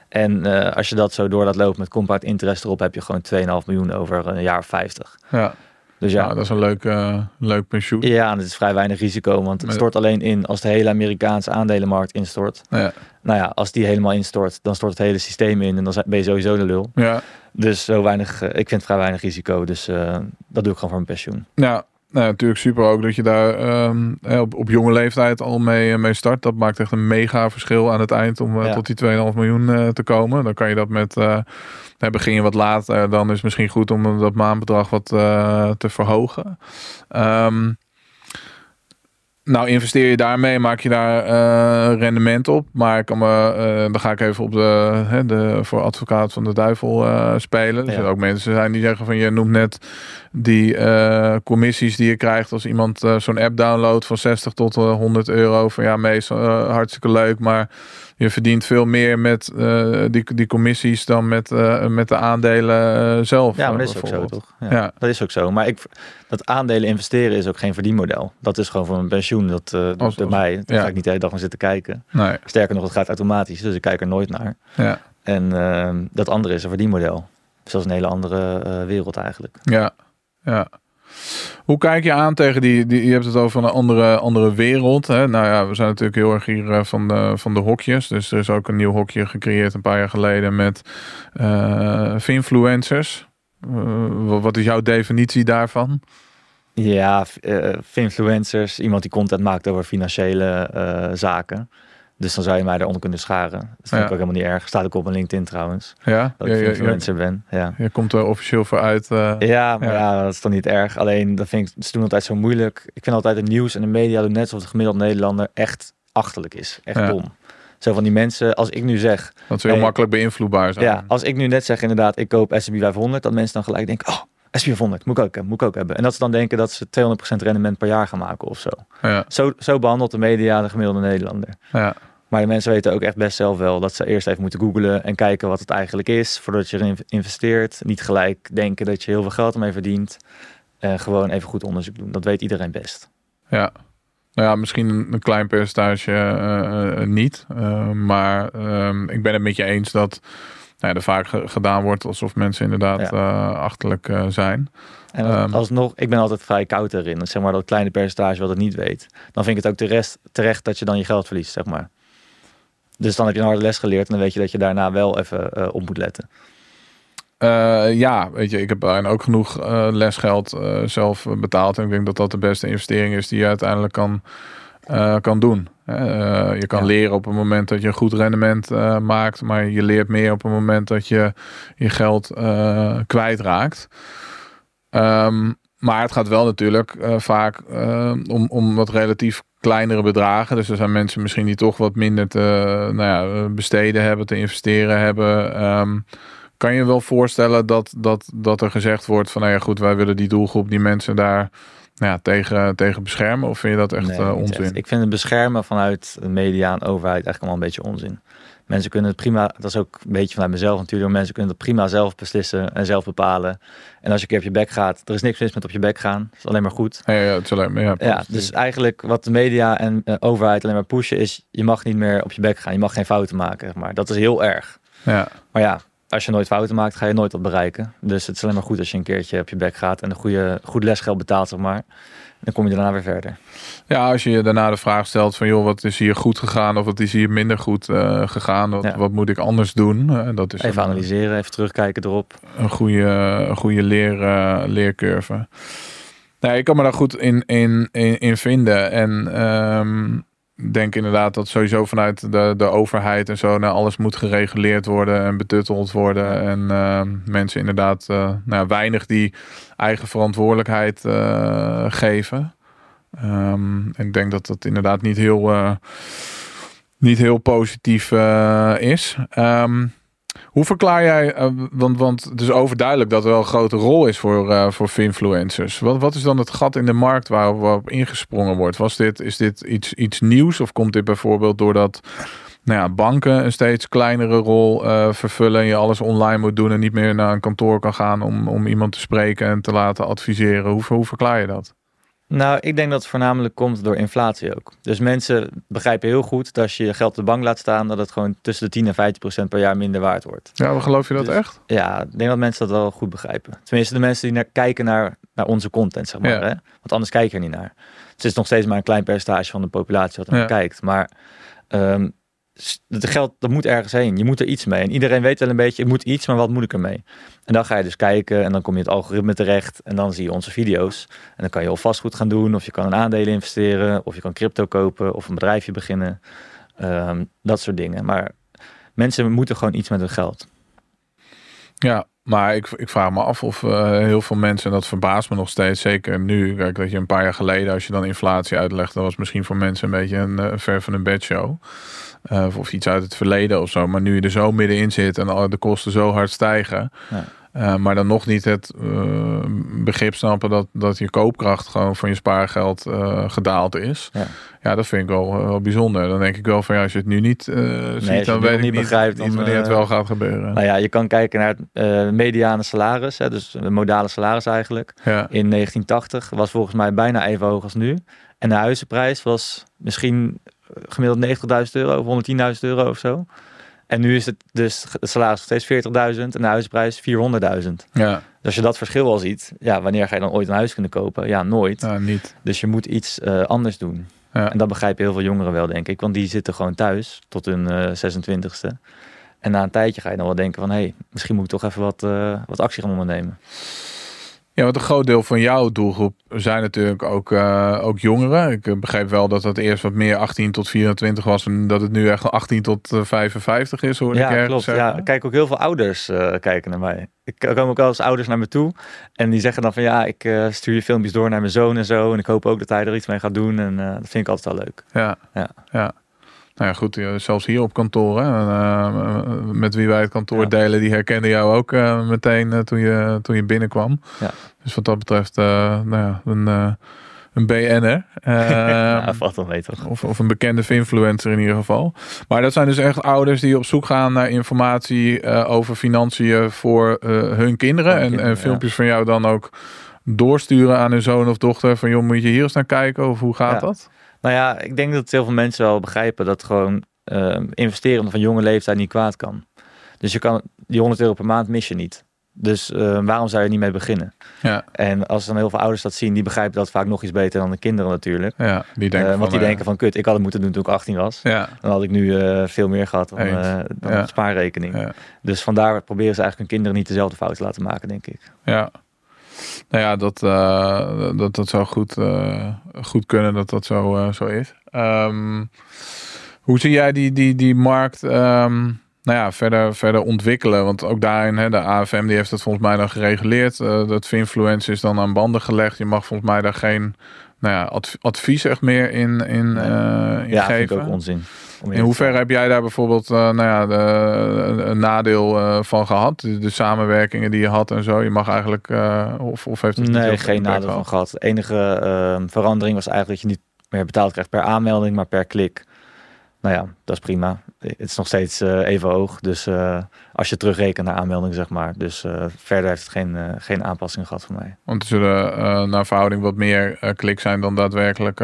En eh, als je dat zo door laat lopen met compound interest erop, heb je gewoon 2,5 miljoen over een jaar of 50. ja. Dus ja. ja, dat is een leuk, eh, leuk pensioen. ja, en het is vrij weinig risico, want het stort alleen in als de hele Amerikaanse aandelenmarkt instort. Ja, Nou ja, als die helemaal instort, dan stort het hele systeem in en dan ben je sowieso de lul. ja. Dus zo weinig, eh, ik vind vrij weinig risico, dus eh, dat doe ik gewoon voor mijn pensioen. ja. Nou, natuurlijk super ook dat je daar ehm, eh, op, op jonge leeftijd al mee, mee start. Dat maakt echt een mega verschil aan het eind om Ja. tot die 2,5 miljoen te komen. Dan kan je dat met, dan begin je wat later. Dan is het misschien goed om dat maandbedrag wat eh, te verhogen. Ehm, nou, investeer je daarmee, maak je daar eh, rendement op. Maar ik kan me, eh, dan ga ik even op de, hè, de voor advocaat van de duivel spelen. Er zullen ook mensen zijn die zeggen van je noemt net die commissies die je krijgt als iemand zo'n app downloadt van 60 tot eh, 100 euro. Van ja, meestal hartstikke leuk, maar je verdient veel meer met eh, die, die commissies dan met, eh, met de aandelen eh, zelf. Ja, maar dat is ook zo, toch? Ja, Ja. Dat is ook zo. Maar ik, dat aandelen investeren is ook geen verdienmodel. Dat is gewoon voor mijn pensioen. Dat uh, Als- bij als- mij. Daar ja. ga ik niet de hele dag aan zitten kijken. Nee, Sterker nog, het gaat automatisch. Dus ik kijk er nooit naar. ja, En dat andere is een verdienmodel. Dus dat is een hele andere wereld eigenlijk. ja, ja. Hoe kijk je aan tegen die, die je hebt het over een andere, andere wereld. Hè? Nou ja, we zijn natuurlijk heel erg hier eh, van de, van de hokjes. Dus er is ook een nieuw hokje gecreëerd een paar jaar geleden met eh influencers. wat is jouw definitie daarvan? Ja, eh, influencers. Iemand die content maakt over financiële eh, zaken. Dus dan zou je mij daaronder kunnen scharen. Dat vind Ja. ik ook helemaal niet erg. Staat ook op mijn LinkedIn trouwens. Ja, Dat ik influencer ben. Ja. je komt er officieel voor uit. eh, Ja, maar Ja. dat is toch niet erg. Alleen, dat vind ik, ze doen altijd zo moeilijk. Ik vind altijd het nieuws en de media doen net alsof de gemiddelde Nederlander echt achterlijk is. Echt dom. Zo van die mensen, als ik nu zeg, dat ze heel Hey. makkelijk beïnvloedbaar zijn. ja, als ik nu net zeg inderdaad, ik koop S&P 500, dat mensen dan gelijk denken, oh, S&P 500, moet ik ook hebben, moet ik ook hebben. En dat ze dan denken dat ze 200% rendement per jaar gaan maken of zo. ja, Zo, zo behandelt de media de gemiddelde Nederlander. ja. Maar de mensen weten ook echt best zelf wel dat ze eerst even moeten googlen en kijken wat het eigenlijk is voordat je erin investeert. Niet gelijk denken dat je heel veel geld ermee verdient. En gewoon even goed onderzoek doen. Dat weet iedereen best. Ja. Nou ja, misschien een, klein percentage eh, eh, niet. Eh, maar ehm, ik ben het met je eens dat nou ja, er vaak ge- gedaan wordt alsof mensen inderdaad Ja. achterlijk zijn. En Ehm. alsnog, ik ben altijd vrij koud erin. Zeg maar dat kleine percentage wat het niet weet. Dan vind ik het ook terecht, terecht dat je dan je geld verliest, zeg maar. Dus dan heb je een harde les geleerd en dan weet je dat je daarna wel even eh, op moet letten. Eh, ja, weet je, ik heb bijna ook genoeg eh, lesgeld zelf betaald. En ik denk dat dat de beste investering is die je uiteindelijk kan, kan doen. Je kan Ja. leren op het moment dat je een goed rendement maakt. Maar je leert meer op het moment dat je je geld kwijtraakt. Ehm, maar het gaat wel natuurlijk vaak om, om wat relatief kleinere bedragen. Dus er zijn mensen misschien die toch wat minder te nou ja, besteden hebben, te investeren hebben. Ehm, kan je wel voorstellen dat, dat, dat er gezegd wordt van nou ja goed, wij willen die doelgroep, die mensen daar nou ja, tegen, tegen beschermen? Of vind je dat echt Nee, eh, onzin? echt. Ik vind het beschermen vanuit de media en overheid eigenlijk allemaal een beetje onzin. Mensen kunnen het prima, dat is ook een beetje vanuit mezelf natuurlijk, mensen kunnen het prima zelf beslissen en zelf bepalen. En als je een keer op je bek gaat, er is niks mis met op je bek gaan, dat is alleen maar goed. Ja, ja, het is alleen maar, ja, Ja, dus eigenlijk wat de media en eh, overheid alleen maar pushen is, je mag niet meer op je bek gaan, je mag geen fouten maken, zeg maar. Dat is heel erg. ja. Maar ja, als je nooit fouten maakt, ga je nooit wat bereiken. Dus het is alleen maar goed als je een keertje op je bek gaat en een goede, goed lesgeld betaalt, zeg maar. Dan kom je daarna weer verder. ja, als je je daarna de vraag stelt van joh, wat is hier goed gegaan of wat is hier minder goed eh, gegaan? Wat, Ja. wat moet ik anders doen? Eh, dat is Even een, analyseren, even terugkijken erop. een goede, een goede leer, eh, leercurve. Nee, ik kan me daar goed in, in, in, in vinden. En ehm, denk inderdaad dat sowieso vanuit de, de overheid en zo naar alles moet gereguleerd worden en betutteld worden. En ehm, mensen inderdaad eh, nou, weinig die eigen verantwoordelijkheid eh, geven. Ehm, ik denk dat dat inderdaad niet heel, eh, niet heel positief eh, is. Ehm, Hoe verklaar jij, eh, want, want het is overduidelijk dat er wel een grote rol is voor, eh voor influencers. Wat, wat is dan het gat in de markt waar, waarop ingesprongen wordt? Was dit, is dit iets, iets nieuws of komt dit bijvoorbeeld doordat nou ja, banken een steeds kleinere rol eh, vervullen en je alles online moet doen en niet meer naar een kantoor kan gaan om, om iemand te spreken en te laten adviseren? Hoe, hoe verklaar je dat? Nou, ik denk dat het voornamelijk komt door inflatie ook. Dus mensen begrijpen heel goed dat als je je geld op de bank laat staan, dat het gewoon tussen de 10 en 15 procent per jaar minder waard wordt. Ja, maar geloof je dat Dus- echt? Ja, ik denk dat mensen dat wel goed begrijpen. Tenminste, de mensen die naar, kijken naar, naar onze content, zeg maar. Ja. Hè? Want anders kijk je er niet naar. Het is nog steeds maar een klein percentage van de populatie wat er naar Ja. kijkt. Maar ehm, het geld, dat moet ergens heen. Je moet er iets mee. En iedereen weet wel een beetje, ik moet iets, maar wat moet ik ermee? En dan ga je dus kijken en dan kom je het algoritme terecht. En dan zie je onze video's. En dan kan je of vastgoed gaan doen, of je kan in aandelen investeren, of je kan crypto kopen, of een bedrijfje beginnen. Ehm, dat soort dingen. Maar mensen moeten gewoon iets met hun geld. Ja, maar ik, ik vraag me af of eh, heel veel mensen, en dat verbaast me nog steeds, zeker nu, kijk dat je een paar jaar geleden, als je dan inflatie uitlegt, dat was misschien voor mensen een beetje een eh, ver van een bedshow. Eh, of- of iets uit het verleden of zo. Maar nu je er zo middenin zit en al de kosten zo hard stijgen. Ja. eh, maar dan nog niet het eh, begrip snappen dat, dat je koopkracht gewoon van je spaargeld eh, gedaald is. Ja. Ja, dat vind ik wel, eh, wel bijzonder. Dan denk ik wel van ja, als je het nu niet eh, ziet, het dan weet ik niet begrijpt, niet wanneer het eh, wel gaat gebeuren. Nou ja, je kan kijken naar het eh, mediane salaris, hè, dus de modale salaris eigenlijk. ja. In 1980 was volgens mij bijna even hoog als nu. En de huizenprijs was misschien eh, gemiddeld 90.000 euro of 110.000 euro of zo. En nu is het dus het salaris nog steeds 40.000 en de huizenprijs 400.000. ja. Dus als je dat verschil al ziet, ja, wanneer ga je dan ooit een huis kunnen kopen? Ja, nooit. Ja, niet. Dus je moet iets eh, anders doen. Ja. En dat begrijpen heel veel jongeren wel, denk ik. Want die zitten gewoon thuis tot hun eh 26e. En na een tijdje ga je dan wel denken van... hé, hey, misschien moet ik toch even wat, eh, wat actie gaan ondernemen. Ja, want een groot deel van jouw doelgroep zijn natuurlijk ook, eh, ook jongeren. Ik eh, begreep wel dat dat eerst wat meer 18 tot 24 was en dat het nu echt 18 tot eh, 55 is, hoorde ik Ja, ergens klopt. zeggen. Ja, kijk ook heel veel ouders eh, kijken naar mij. Ik komen ook wel eens ouders naar me toe. En die zeggen dan van ja, ik eh, stuur je filmpjes door naar mijn zoon en zo. En ik hoop ook dat hij er iets mee gaat doen. En eh, dat vind ik altijd wel leuk. Ja, Ja. ja. Nou ja, goed, eh, zelfs hier op kantoor, hè, eh, met wie wij het kantoor Ja. delen, die herkenden jou ook eh, meteen toen, je, toen je binnenkwam. Ja. Dus wat dat betreft, nou ja, een, een BN'er. Ja, valt wel mee toch? Of, of een bekende influencer in ieder geval. Maar dat zijn dus echt ouders die op zoek gaan naar informatie over financiën voor hun kinderen. En, kinderen, en filmpjes van jou dan ook doorsturen aan hun zoon of dochter. Van joh, moet je hier eens naar kijken? Of hoe gaat Ja. dat? Nou ja, ik denk dat heel veel mensen wel begrijpen dat gewoon eh, investeren van jonge leeftijd niet kwaad kan. Dus je kan die 100 euro per maand mis je niet. Dus eh, waarom zou je niet mee beginnen? Ja, En als dan heel veel ouders dat zien, die begrijpen dat vaak nog iets beter dan de kinderen natuurlijk. ja die denken van, want die eh, denken van kut, ik had het moeten doen toen ik 18 was. Ja, Dan had ik nu eh, veel meer gehad dan, dan Ja. spaarrekening. ja, Dus vandaar proberen ze eigenlijk hun kinderen niet dezelfde fout te laten maken, denk ik. ja. Nou ja, dat, eh, dat, dat zou goed, eh, goed kunnen dat dat zo, eh, zo is. Ehm, hoe zie jij die, die, die markt ehm, nou ja, verder, verder ontwikkelen? Want ook daarin, hè, de AFM die heeft het volgens mij dan gereguleerd. Dat Finfluence is dan aan banden gelegd. Je mag volgens mij daar geen nou ja, adv- advies echt meer in, in, in Ja, vind geven. ik ook onzin. In hoeverre heb jij daar bijvoorbeeld eh, nou ja, de, een, een nadeel eh, van gehad? De, de samenwerkingen die je had en zo. Je mag eigenlijk, eh, of, of heeft het Nee, geen nadeel van gehad? gehad. De enige ehm, verandering was eigenlijk dat je niet meer betaald krijgt per aanmelding, maar per klik. Nou ja, dat is prima. Het is nog steeds eh, even hoog. Dus eh, als je terugrekent naar aanmelding, zeg maar. Dus eh, verder heeft het geen, geen aanpassing gehad voor mij. Want er zullen naar verhouding wat meer klik zijn dan daadwerkelijk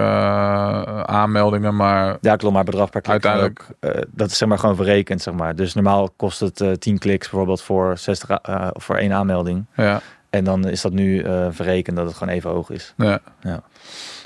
aanmeldingen. Maar Ja, klopt, maar bedrag per klik. Uiteindelijk- Ook, dat is zeg maar gewoon verrekend, zeg maar. Dus normaal kost het eh 10 kliks bijvoorbeeld voor, 60, a- eh, voor één aanmelding. ja, En dan is dat nu verrekend dat het gewoon even hoog is. ja. Ja.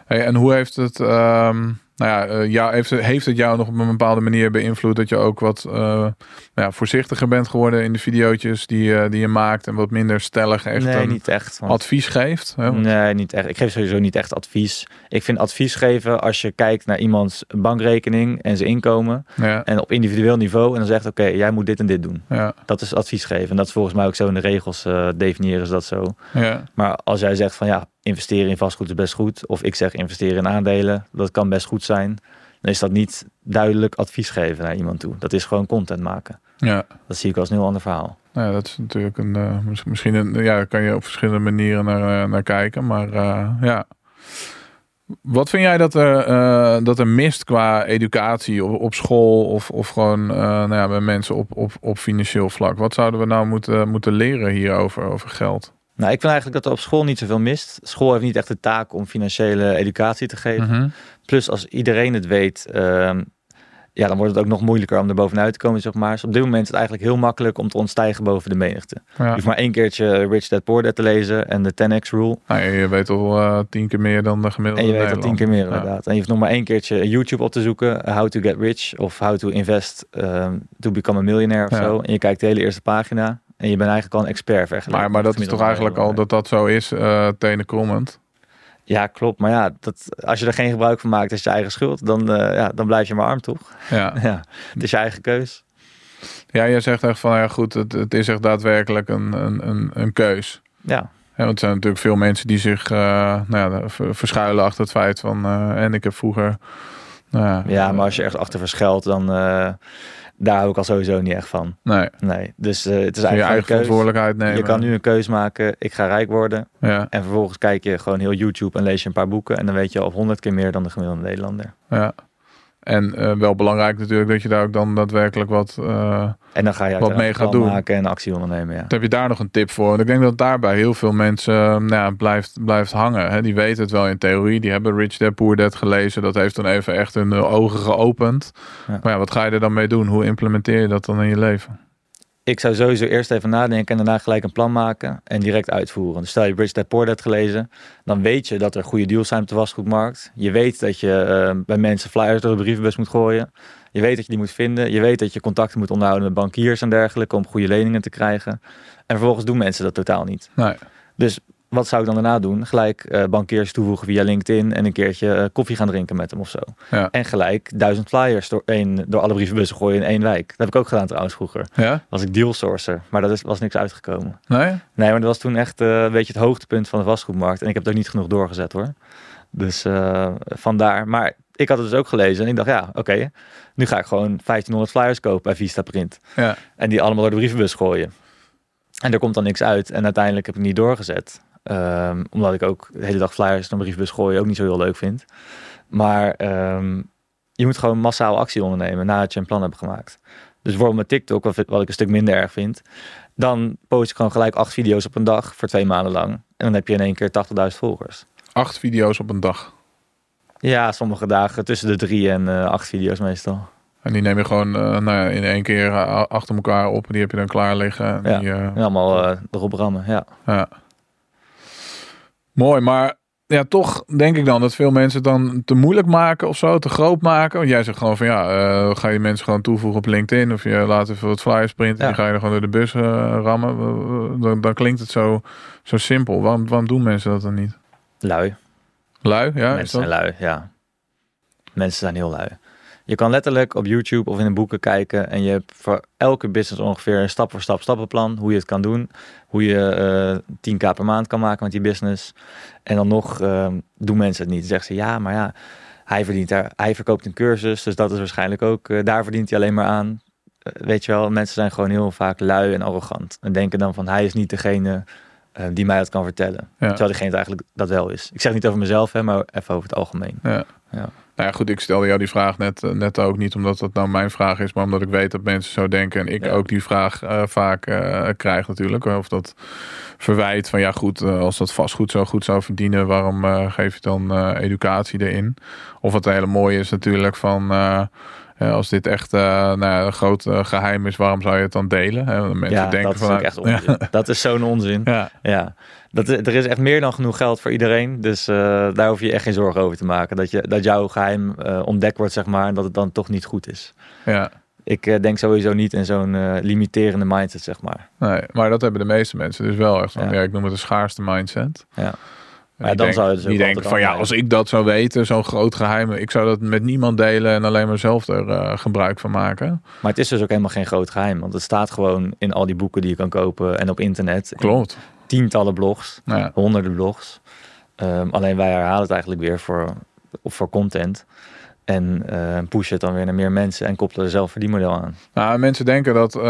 Hey, en hoe heeft het, ehm, nou ja, eh, jou, heeft, het- heeft het jou nog op een bepaalde manier beïnvloed dat je ook wat eh, nou ja, voorzichtiger bent geworden in de video's die, die je maakt en wat minder stellig echt nee, niet echt. want- advies geeft? Hè? Want- Nee, niet echt. Ik geef sowieso niet echt advies. Ik vind advies geven als je kijkt naar iemands bankrekening en zijn inkomen. Ja, En op individueel niveau. En dan zegt, oké, jij moet dit en dit doen. ja, Dat is advies geven. En dat is volgens mij ook zo in de regels eh, definiëren ze dat zo. ja, Maar als jij zegt van ja, investeren in vastgoed is best goed. Of ik zeg investeren in aandelen, dat kan best goed zijn. Dan is dat niet duidelijk advies geven naar iemand toe. Dat is gewoon content maken. Ja. Dat zie ik als een heel ander verhaal. Nou ja, dat is natuurlijk een, mis- misschien een, ja, kan je op verschillende manieren naar, eh, naar kijken. Maar eh, ja. Wat vind jij dat er, dat er mist qua educatie op, op school of, of gewoon nou ja, bij mensen op, op, op financieel vlak? Wat zouden we nou moeten, moeten leren hierover, over geld? Nou, ik vind eigenlijk dat er op school niet zoveel mist. School heeft niet echt de taak om financiële educatie te geven. Mhm. Plus als iedereen het weet, ehm, ja, dan wordt het ook nog moeilijker om er bovenuit te komen, zeg maar. Dus op dit moment is het eigenlijk heel makkelijk om te ontstijgen boven de menigte. Je hoeft maar één keertje Rich Dad Poor Dad te lezen en de 10x rule. Nou, je weet al eh, tien keer meer dan de gemiddelde En je weet dat tien keer meer inderdaad. En je hoeft nog maar één keertje YouTube op te zoeken. How to get rich of how to invest ehm, to become a millionaire of Ja. zo. En je kijkt de hele eerste pagina. En je bent eigenlijk al een expert vergeleken. Maar, maar dat is toch eigenlijk al dat dat zo is, eh tenen krommend. Ja, klopt. Maar ja, dat, als je er geen gebruik van maakt, is je eigen schuld. Dan, eh, ja, dan blijf je maar arm, toch? Ja. Ja, het is je eigen keus. ja, jij zegt echt van ja goed, het, het is echt daadwerkelijk een, een, een, een keus. Ja, Ja, want er zijn natuurlijk veel mensen die zich eh, nou ja, ver- verschuilen achter het feit van eh, en ik heb vroeger. Nou ja maar als je echt achter verschuilt, dan eh, daar hou ik al sowieso niet echt van. nee, Nee, dus eh, het is je eigenlijk eigen een keus. verantwoordelijkheid nemen. Je kan nu een keus maken, ik ga rijk worden. Ja, En vervolgens kijk je gewoon heel YouTube en lees je een paar boeken. En dan weet je al honderd keer meer dan de gemiddelde Nederlander. ja. En eh, wel belangrijk natuurlijk dat je daar ook dan daadwerkelijk wat. eh, En dan ga je Wat mee gaat doen. maken en actie ondernemen. Ja. heb je daar nog een tip voor? Want ik denk dat daarbij heel veel mensen eh, nou ja, blijft, blijft hangen. Hè? Die weten het wel in theorie. Die hebben Rich Dad Poor Dad gelezen. Dat heeft dan even echt hun ogen geopend. Ja. Maar ja, wat ga je er dan mee doen? Hoe implementeer je dat dan in je leven? Ik zou sowieso eerst even nadenken en daarna gelijk een plan maken en direct uitvoeren. Dus stel je Dad Poor Dad gelezen, dan weet je dat er goede deals zijn op de vastgoedmarkt. Je weet dat je eh, bij mensen flyers door de brievenbus moet gooien. Je weet dat je die moet vinden. Je weet dat je contacten moet onderhouden met bankiers en dergelijke om goede leningen te krijgen. En vervolgens doen mensen dat totaal niet. Nee. Dus wat zou ik dan daarna doen? Gelijk eh, bankiers toevoegen via LinkedIn en een keertje eh, koffie gaan drinken met hem of zo. Ja. En gelijk duizend flyers door, één, door alle brievenbussen gooien in één wijk. Dat heb ik ook gedaan trouwens vroeger. Ja? Was ik deal sourcer, maar dat is, was niks uitgekomen. Nee? Nee, maar dat was toen echt eh, een beetje het hoogtepunt van de vastgoedmarkt. En ik heb ook niet genoeg doorgezet hoor. Dus vandaar. Maar ik had het dus ook gelezen en ik dacht, ja, oké. nu ga ik gewoon 1500 flyers kopen bij Vista Print. Ja. En die allemaal door de brievenbus gooien. En er komt dan niks uit. En uiteindelijk heb ik niet doorgezet. Ehm, omdat ik ook de hele dag flyers door de brievenbus gooien ook niet zo heel leuk vind. Maar ehm, je moet gewoon massaal actie ondernemen nadat je een plan hebt gemaakt. Dus bijvoorbeeld met TikTok, wat, wat ik een stuk minder erg vind. Dan post ik gewoon gelijk acht video's op een dag voor twee maanden lang. En dan heb je in één keer 80.000 volgers. Acht video's op een dag. Ja, sommige dagen tussen de drie en eh, acht video's meestal. En die neem je gewoon eh, nou ja, in één keer eh, achter elkaar op. Die heb je dan klaar liggen. En Ja. die, eh, En allemaal erop rammen, ja. Ja. Mooi, maar ja, toch denk ik dan dat veel mensen het dan te moeilijk maken of zo, te groot maken. Want jij zegt gewoon van ja, eh, ga je mensen gewoon toevoegen op LinkedIn of je laat even wat flyers printen, Ja. die ga je er gewoon door de bus eh, rammen. Dan, dan klinkt het zo, zo simpel. Waarom, waarom doen mensen dat dan niet? Lui. Lui, ja? Mensen zijn lui, ja. Mensen zijn heel lui. Je kan letterlijk op YouTube of in de boeken kijken en je hebt voor elke business ongeveer een stap voor stap stappenplan. Hoe je het kan doen. Hoe je eh 10k per maand kan maken met die business. En dan nog eh, doen mensen het niet. Zeggen ze ja, maar ja, hij, verdient daar, hij verkoopt een cursus. Dus dat is waarschijnlijk ook, eh, daar verdient hij alleen maar aan. Eh, weet je wel, mensen zijn gewoon heel vaak lui en arrogant. En denken dan van hij is niet degene die mij dat kan vertellen. Ja. Terwijl diegene het eigenlijk dat wel is. Ik zeg niet over mezelf, hè, maar even over het algemeen. Ja. Ja. Nou ja, goed, ik stelde jou die vraag net, eh, net ook niet omdat dat nou mijn vraag is, maar omdat ik weet dat mensen zo denken en ik Ja. ook die vraag eh, vaak eh, krijg natuurlijk. Of dat verwijt van ja goed, als dat vastgoed zo goed zou verdienen, waarom geef je dan educatie erin? Of wat hele mooie is natuurlijk van... als dit echt nou ja, een groot eh, geheim is, waarom zou je het dan delen? Hè, mensen ja, denken dat is van, echt onzin. Dat is zo'n onzin. Ja, Ja, dat, er is echt meer dan genoeg geld voor iedereen. Dus eh, daar hoef je echt geen zorgen over te maken. Dat, je, dat jouw geheim eh, ontdekt wordt, zeg maar, en dat het dan toch niet goed is. ja. Ik eh, denk sowieso niet in zo'n limiterende mindset, zeg maar. Nee, maar dat hebben de meeste mensen dus wel echt van, ja, Ja. ik noem het een schaarste mindset. Ja. Maar dan denk- zou je dus Die denken van ja, als ik dat zou weten, zo'n groot geheim, ik zou dat met niemand delen en alleen maar zelf er gebruik van maken. Maar het is dus ook helemaal geen groot geheim. Want het staat gewoon in al die boeken die je kan kopen en op internet. Klopt. Tientallen blogs, ja, honderden blogs. Ehm, alleen wij herhalen het eigenlijk weer voor, of voor content. En eh push het dan weer naar meer mensen en koppelen er zelf een verdienmodel aan. Nou, mensen denken dat eh,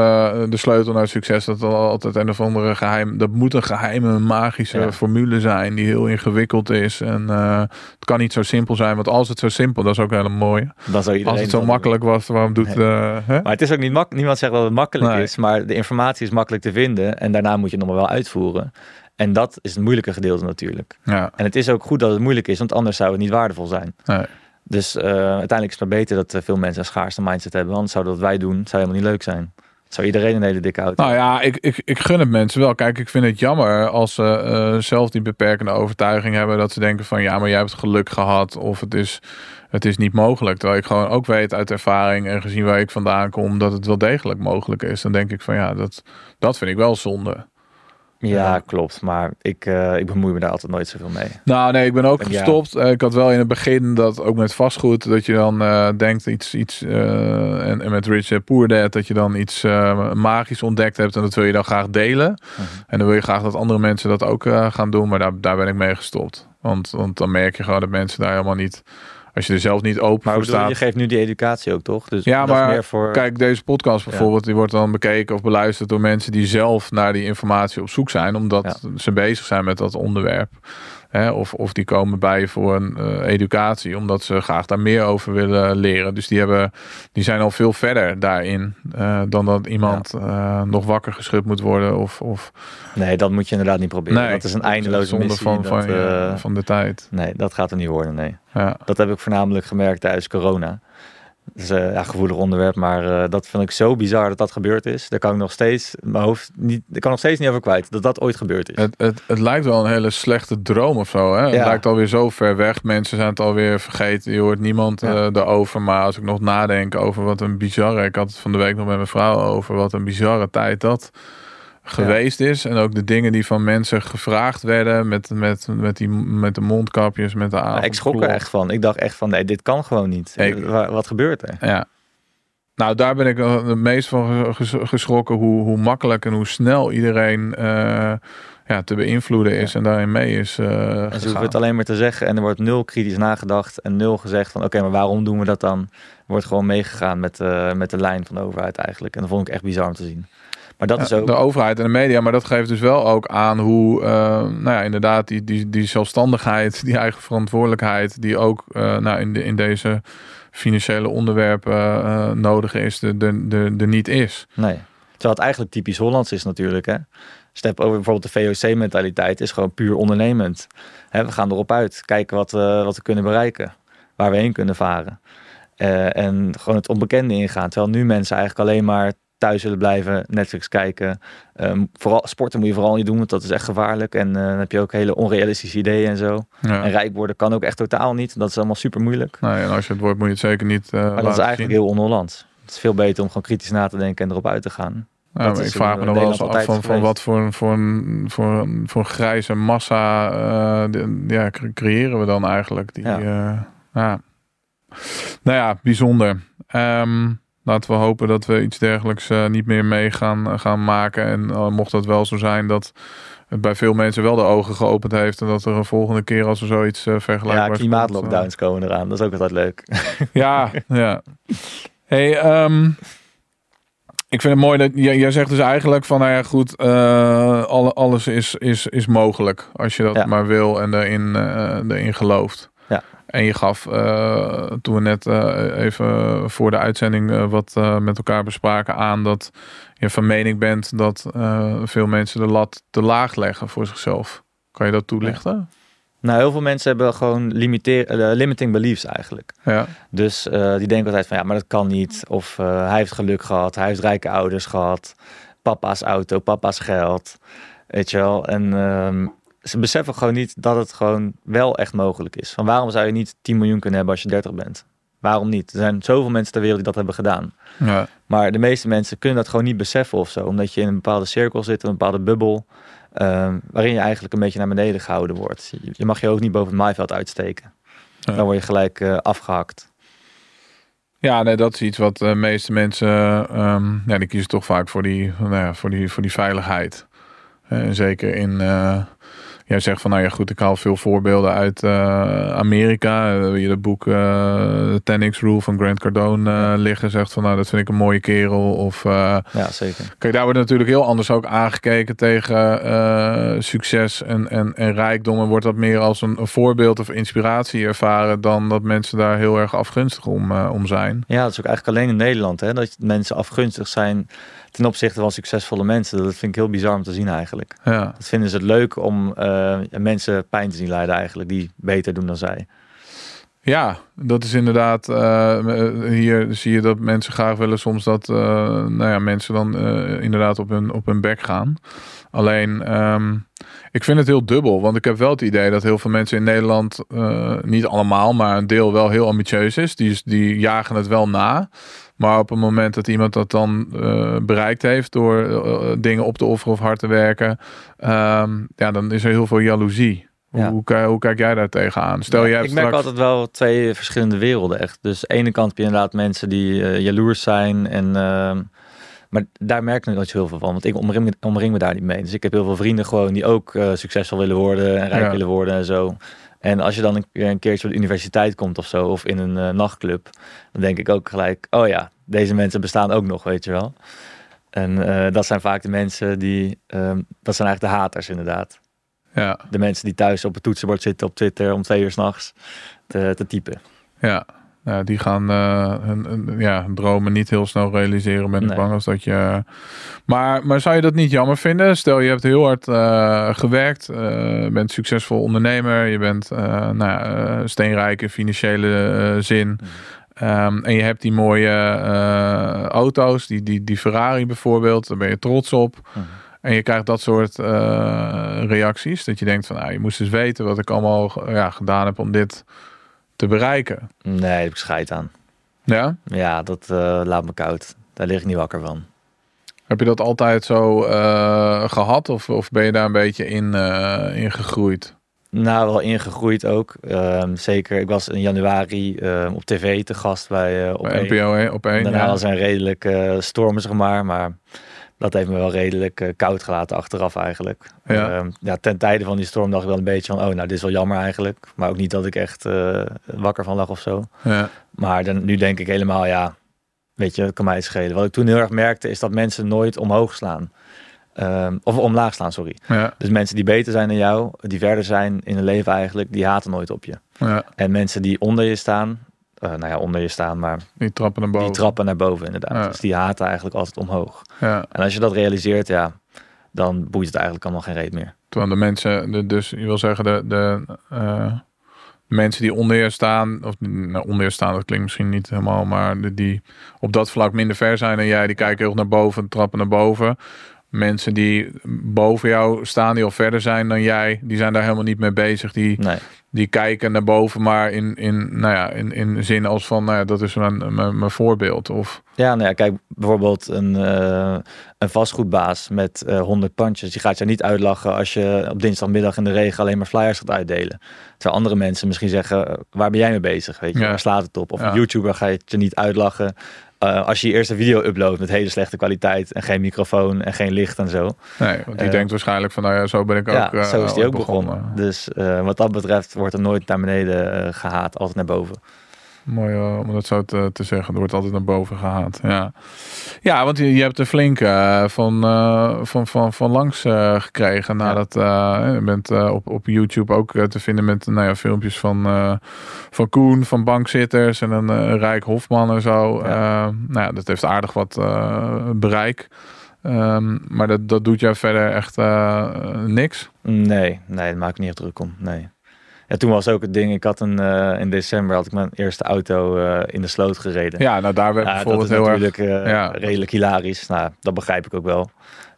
de sleutel naar succes dat altijd een of andere geheim, dat moet een geheime magische Ja. formule zijn die heel ingewikkeld is en eh, het kan niet zo simpel zijn, want als het zo simpel, dat is ook een hele mooie. Dan zou iedereen Als het zo doen. makkelijk was, waarom doet Nee. hè? Maar het is ook niet makkelijk. Niemand zegt dat het makkelijk Nee. is, maar de informatie is makkelijk te vinden en daarna moet je het nog maar wel uitvoeren. En dat is het moeilijke gedeelte natuurlijk. Ja, En het is ook goed dat het moeilijk is, want anders zou het niet waardevol zijn. nee. Dus eh, uiteindelijk is het maar beter dat eh, veel mensen een schaarste mindset hebben. Want zou dat wij doen, zou helemaal niet leuk zijn. Zou iedereen een hele dikke auto Nou ja, ik, ik, ik gun het mensen wel. Kijk, ik vind het jammer als ze eh, zelf die beperkende overtuiging hebben. Dat ze denken van ja, maar jij hebt geluk gehad. Of het is, het is niet mogelijk. Terwijl ik gewoon ook weet uit ervaring en gezien waar ik vandaan kom. Dat het wel degelijk mogelijk is. Dan denk ik van ja, dat, dat vind ik wel zonde. Ja, klopt. Maar ik, eh, ik bemoei me daar altijd nooit zoveel mee. Nou nee, ik ben ook gestopt. Eh, Ik had wel in het begin dat ook met vastgoed. Dat je dan eh, denkt iets, iets en, en met Rich Poor Dad. Dat je dan iets magisch ontdekt hebt. En dat wil je dan graag delen. En dan wil je graag dat andere mensen dat ook gaan doen. Maar daar, daar ben ik mee gestopt. Want, want dan merk je gewoon dat mensen daar helemaal niet... Als je er zelf niet open Maar voor ik bedoel, staat. je geeft nu die educatie ook, toch? Dus Ja, maar meer voor... Kijk, deze podcast bijvoorbeeld, die wordt dan bekeken of beluisterd door mensen die zelf naar die informatie op zoek zijn, omdat ze bezig zijn met dat onderwerp. Hè, of, of die komen bij voor een eh, educatie, omdat ze graag daar meer over willen leren. Dus die, hebben, die zijn al veel verder daarin eh, dan dat iemand eh, nog wakker geschud moet worden. Of, of Nee, dat moet je inderdaad niet proberen. dat is een eindeloze zonde missie. van, dat, van, ja, van de tijd. Nee, dat gaat er niet worden, nee. Ja. Dat heb ik voornamelijk gemerkt tijdens corona. Dus eh ja, gevoelig onderwerp, maar eh, dat vind ik zo bizar dat dat gebeurd is. Daar kan ik nog steeds mijn hoofd niet, ik kan nog steeds niet over kwijt dat dat ooit gebeurd is. Het, het, het lijkt wel een hele slechte droom of zo. Hè? Het lijkt alweer zo ver weg. Mensen zijn het alweer vergeten. Je hoort niemand Ja. eh erover. Maar als ik nog nadenk over wat een bizarre... Ik had het van de week nog met mijn vrouw over. Wat een bizarre tijd dat geweest is. En ook de dingen die van mensen gevraagd werden. Met, met, met, die, met de mondkapjes, met de avond. ik schrok er echt van. Ik dacht echt van, nee, dit kan gewoon niet. Ik- Wa- Wat gebeurt er? Ja. Nou, daar ben ik het meest van ges- geschrokken. Hoe, hoe makkelijk en hoe snel iedereen eh, ja, te beïnvloeden is. En daarin mee is eh En ze hoeven het alleen maar te zeggen en er wordt nul kritisch nagedacht en nul gezegd van oké, maar waarom doen we dat dan? Er wordt gewoon meegegaan met, eh, met de lijn van de overheid eigenlijk. En dat vond ik echt bizar om te zien. Maar dat is ook... De overheid en de media, maar dat geeft dus wel ook aan hoe, eh, nou ja, inderdaad, die, die, die zelfstandigheid, die eigen verantwoordelijkheid, die ook eh, nou, in, de, in deze financiële onderwerpen eh, nodig is, de, de, de, de niet is. Nee. Terwijl het eigenlijk typisch Hollands is natuurlijk. Hè? Hebt over bijvoorbeeld de VOC-mentaliteit, is gewoon puur ondernemend. Hè, we gaan erop uit, kijken wat, wat we kunnen bereiken, waar we heen kunnen varen. En gewoon het onbekende ingaan. Terwijl nu mensen eigenlijk alleen maar thuis willen blijven, Netflix kijken. Ehm, vooral, sporten moet je vooral niet doen, want dat is echt gevaarlijk. En eh, dan heb je ook hele onrealistische ideeën en zo. Ja. En rijk worden kan ook echt totaal niet. Dat is allemaal super moeilijk. En als je het wordt, moet je het zeker niet eh Maar dat is eigenlijk zien. heel on-Hollands. Het is veel beter om gewoon kritisch na te denken en erop uit te gaan. Ja, maar ik vraag in me nog wel eens af van, van wat voor, een- voor, een- voor, een- voor een grijze massa eh, de- ja, cre- creëren we dan eigenlijk. Die, ja. Nou ja, bijzonder. Ehm, laten we hopen dat we iets dergelijks eh, niet meer mee gaan, gaan maken. En eh, mocht dat wel zo zijn dat het bij veel mensen wel de ogen geopend heeft. En dat er een volgende keer als er zoiets uh, vergelijkbaars Ja, klimaatlockdowns komen eraan. Dat is ook altijd leuk. ja, ja. Hey, ehm, ik vind het mooi dat jij, jij zegt dus eigenlijk van, nou ja, goed, eh, alle, alles is, is, is mogelijk als je dat Ja. maar wil en erin, eh, erin gelooft. Ja. En je gaf, eh, toen we net eh, even voor de uitzending eh, wat met elkaar bespraken aan dat je van mening bent dat veel mensen de lat te laag leggen voor zichzelf. Kan je dat toelichten? Nou, heel veel mensen hebben gewoon limiteer, limiting beliefs eigenlijk. Ja. Dus die denken altijd van ja, maar dat kan niet. Of hij heeft geluk gehad, hij heeft rijke ouders gehad. Papa's auto, papa's geld. Weet je wel. En ehm, ze beseffen gewoon niet dat het gewoon wel echt mogelijk is. Van waarom zou je niet 10 miljoen kunnen hebben als je 30 bent? Waarom niet? Er zijn zoveel mensen ter wereld die dat hebben gedaan. ja. Maar de meeste mensen kunnen dat gewoon niet beseffen of zo. Omdat je in een bepaalde cirkel zit, een bepaalde bubbel. ehm, waarin je eigenlijk een beetje naar beneden gehouden wordt. Je, mag je ook niet boven het maaiveld uitsteken. Ja. Dan word je gelijk eh, afgehakt. Ja, nee, dat is iets wat de meeste mensen, ehm, ja, die kiezen toch vaak voor die, nou ja, voor die, voor die veiligheid. Eh, En zeker in, eh, jij zegt van nou ja goed, ik haal veel voorbeelden uit eh, Amerika. Uh, je dat boek uh, 10x Rule van Grant Cardone uh, liggen. Zegt van nou dat vind ik een mooie kerel. Of, ja, zeker. Kijk, daar wordt natuurlijk heel anders ook aangekeken tegen succes en, en, en rijkdom. En wordt dat meer als een, een, voorbeeld of inspiratie ervaren dan dat mensen daar heel erg afgunstig om, om zijn. Ja, dat is ook eigenlijk alleen in Nederland hè, dat mensen afgunstig zijn ten opzichte van succesvolle mensen. Dat vind ik heel bizar om te zien eigenlijk. Ja. Dat vinden ze het leuk om uh, mensen pijn te zien lijden eigenlijk, die beter doen dan zij. Ja, dat is inderdaad. Uh, hier zie je dat mensen graag willen soms dat uh, nou ja, mensen dan inderdaad op hun, op hun bek gaan. Alleen, um, ik vind het heel dubbel. Want ik heb wel het idee dat heel veel mensen in Nederland, niet allemaal, maar een deel wel heel ambitieus is. Die, die jagen het wel na. Maar op het moment dat iemand dat dan uh, bereikt heeft door uh, dingen op te offeren of hard te werken, um, ja, dan is er heel veel jaloezie. Ja. Hoe, hoe, kijk jij daar tegenaan? Stel, ja, jij ik merk altijd wel twee verschillende werelden echt. Dus aan de ene kant heb je inderdaad mensen die uh, jaloers zijn. En, uh, maar daar merk ik nooit heel veel van. Want ik omring me, omring me daar niet mee. Dus ik heb heel veel vrienden gewoon die ook succesvol willen worden en rijk ja. willen worden en zo. En als je dan een, een keertje op de universiteit komt of zo, of in een uh, nachtclub, dan denk ik ook gelijk, oh ja, deze mensen bestaan ook nog, weet je wel. En uh, dat zijn vaak de mensen die, um, dat zijn eigenlijk de haters inderdaad. Ja. De mensen die thuis op het toetsenbord zitten op Twitter om twee uur s'nachts te, te typen. Ja. Ja, die gaan uh, hun, hun, ja, dromen niet heel snel realiseren. Ben ik nee. bang als dat je. Maar, maar zou je dat niet jammer vinden? Stel, je hebt heel hard uh, gewerkt, uh, bent succesvol ondernemer, je bent nou, steenrijk in financiële zin. Mm. Um, en je hebt die mooie auto's, die, die, die Ferrari bijvoorbeeld, daar ben je trots op. Mm. En je krijgt dat soort reacties. Dat je denkt van, nou, je moest eens weten wat ik allemaal ja, gedaan heb om dit te bereiken. Nee, daar heb ik scheid aan. Ja? Ja, dat uh, laat me koud. Daar lig ik niet wakker van. Heb je dat altijd zo uh, gehad? Of, of ben je daar een beetje in, uh, in gegroeid? Nou, wel ingegroeid ook. Um, zeker, ik was in januari um, op tv te gast bij, op bij NPO hè? op één. Daarna ja. was een redelijk storm, zeg maar. Maar dat heeft me wel redelijk uh, koud gelaten achteraf eigenlijk. Ja. Uh, ja, ten tijde van die storm dacht ik wel een beetje van, oh, nou, dit is wel jammer eigenlijk. Maar ook niet dat ik echt uh, wakker van lag of zo. Ja. Maar dan, nu denk ik helemaal, ja, weet je, het kan mij schelen. Wat ik toen heel erg merkte, is dat mensen nooit omhoog slaan. Um, of omlaag slaan, sorry. Ja. Dus mensen die beter zijn dan jou, die verder zijn in hun leven eigenlijk, die haten nooit op je. Ja. En mensen die onder je staan, uh, nou ja, onder je staan, maar die trappen naar boven. Die trappen naar boven, inderdaad. Ja. Dus die haten eigenlijk altijd omhoog. Ja. En als je dat realiseert, ja, dan boeit het eigenlijk allemaal geen reet meer. Terwijl de mensen, de, dus je wil zeggen, de, de uh, mensen die onder je staan, of nou, onder je staan, dat klinkt misschien niet helemaal, maar de, die op dat vlak minder ver zijn dan jij, die kijken heel naar boven, trappen naar boven. Mensen die boven jou staan, die al verder zijn dan jij, die zijn daar helemaal niet mee bezig. Die, nee. die kijken naar boven, maar in, in, nou ja, in, in zin als van, nou ja, dat is mijn, mijn, mijn voorbeeld. Of... Ja, nou ja, kijk, bijvoorbeeld een, uh, een vastgoedbaas met uh, 100 pandjes, die gaat je niet uitlachen als je op dinsdagmiddag in de regen alleen maar flyers gaat uitdelen. Terwijl andere mensen misschien zeggen, waar ben jij mee bezig? Weet je, Ja. waar slaat het op? Of Ja. een YouTuber ga je je niet uitlachen. Uh, als je je eerste video uploadt met hele slechte kwaliteit en geen microfoon en geen licht en zo. Nee, want die Eh, denkt waarschijnlijk van, nou ja, zo ben ik ook, ja, eh, zo is die ook ooit begonnen. Dus wat dat betreft wordt er nooit naar beneden gehaat, altijd naar boven. Mooi uh, om dat zo te, te zeggen. Er wordt altijd naar boven gehaald. Ja, ja want je, je hebt er flink uh, van, uh, van, van, van langs uh, gekregen. Nadat je bent op, op YouTube ook te vinden met nou ja, filmpjes van, van Koen, van bankzitters en een Rijk Hofman en zo. Ja. nou ja, dat heeft aardig wat bereik. Um, maar dat, dat doet jou verder echt niks? Nee, nee, dat maak ik niet echt druk om. Nee. Ja, toen was ook het ding, ik had een, uh, in december had ik mijn eerste auto uh, in de sloot gereden. Ja, nou daar werd ja, bijvoorbeeld heel natuurlijk erg, uh, ja. redelijk hilarisch. Nou, dat begrijp ik ook wel.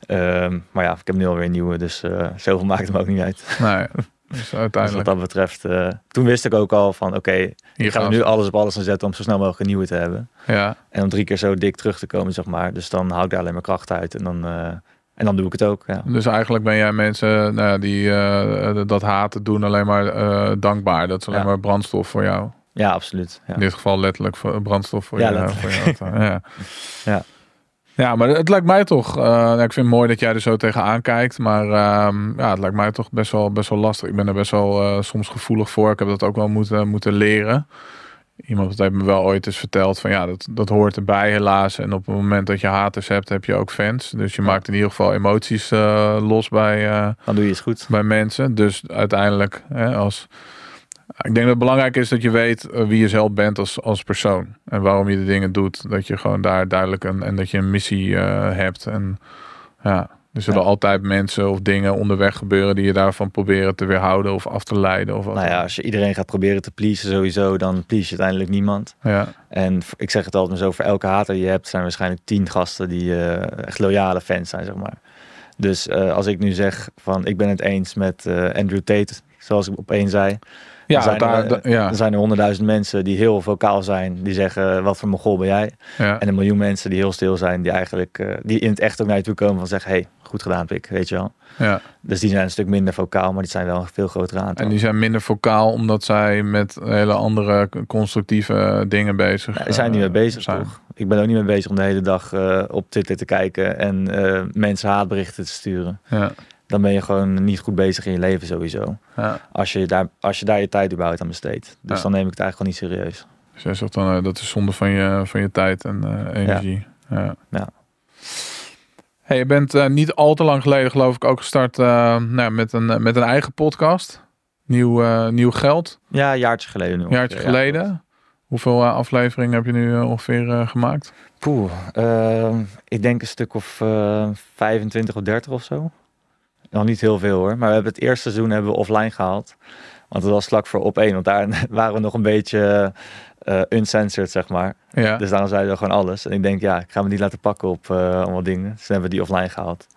Um, maar ja, ik heb nu alweer een nieuwe, dus zoveel maakt hem ook niet uit. Nee, dus uiteindelijk. dus wat dat betreft, toen wist ik ook al van oké, okay, ik ga nu alles op alles aan zetten om zo snel mogelijk een nieuwe te hebben. Ja. En om drie keer zo dik terug te komen, zeg maar. Dus dan hou ik daar alleen maar kracht uit en dan... En dan doe ik het ook. Ja. Dus eigenlijk ben jij mensen nou, die uh, dat haten doen alleen maar uh, dankbaar. Dat is alleen ja. maar brandstof voor jou. Ja, absoluut. Ja. In dit geval letterlijk voor, brandstof voor, ja, je, voor je auto. ja. ja. Ja, maar het lijkt mij toch. eh, nou, ik vind het mooi dat jij er zo tegenaan kijkt. Maar ehm, ja, het lijkt mij toch best wel, best wel lastig. Ik ben er best wel eh, soms gevoelig voor. Ik heb dat ook wel moeten, moeten leren. Iemand heeft me wel ooit eens verteld van ja, dat, dat hoort erbij helaas. En op het moment dat je haters hebt, heb je ook fans. Dus je maakt in ieder geval emoties eh, los bij, eh, Dan doe je het goed. bij mensen. Dus uiteindelijk, hè, als. Ik denk dat het belangrijk is dat je weet eh, wie je zelf bent als, als persoon. En waarom je de dingen doet. Dat je gewoon daar duidelijk een, en dat je een missie eh, hebt. En ja, er zullen Ja. altijd mensen of dingen onderweg gebeuren die je daarvan proberen te weerhouden of af te leiden. Of wat Nou ja, als je iedereen gaat proberen te pleasen sowieso, dan please je uiteindelijk niemand. ja. En ik zeg het altijd maar zo, voor elke hater die je hebt, zijn waarschijnlijk tien gasten die eh, echt loyale fans zijn, zeg maar. Dus eh, als ik nu zeg van ik ben het eens met eh, Andrew Tate, zoals ik op één zei. Ja, dan zijn, daar, er, ja, zijn er honderdduizend mensen die heel vocaal zijn, die zeggen wat voor mogol ben jij. ja. En een miljoen mensen die heel stil zijn, die eigenlijk eh, die in het echt ook naar je toe komen van zeggen, hey, goed gedaan pik, weet je wel. ja. Dus die zijn een stuk minder vocaal, maar die zijn wel een veel grotere aantal. En die zijn minder vocaal omdat zij met hele andere constructieve dingen bezig Ja, daar zijn niet eh, mee bezig, zijn. toch? Ik ben ook niet mee bezig om de hele dag eh, op Twitter te kijken en eh, mensen haatberichten te sturen. Ja, Dan ben je gewoon niet goed bezig in je leven sowieso. ja. Als je daar, als je, daar je tijd überhaupt aan besteedt. Dus Ja. dan neem ik het eigenlijk gewoon niet serieus. Dus jij zegt dan, eh, dat is zonde van je, van je tijd en eh, energie. Ja. Ja. Hey, je bent eh, niet al te lang geleden geloof ik ook gestart nou, met, een, met een eigen podcast. Nieuw, nieuw geld, Ja, een jaartje geleden nu. een jaartje geleden. Hoeveel afleveringen heb je nu ongeveer gemaakt? Poeh, ehm, ik denk een stuk of eh 25 of 30 of zo. Nog niet heel veel hoor. Maar we hebben het eerste seizoen hebben we offline gehaald. Want het was vlak voor op één. Want daar waren we nog een beetje eh uncensored, zeg maar. Ja, Dus daarom zeiden we gewoon alles. En ik denk, ja, ik ga me niet laten pakken op eh, allemaal dingen. Dus hebben we die offline gehaald.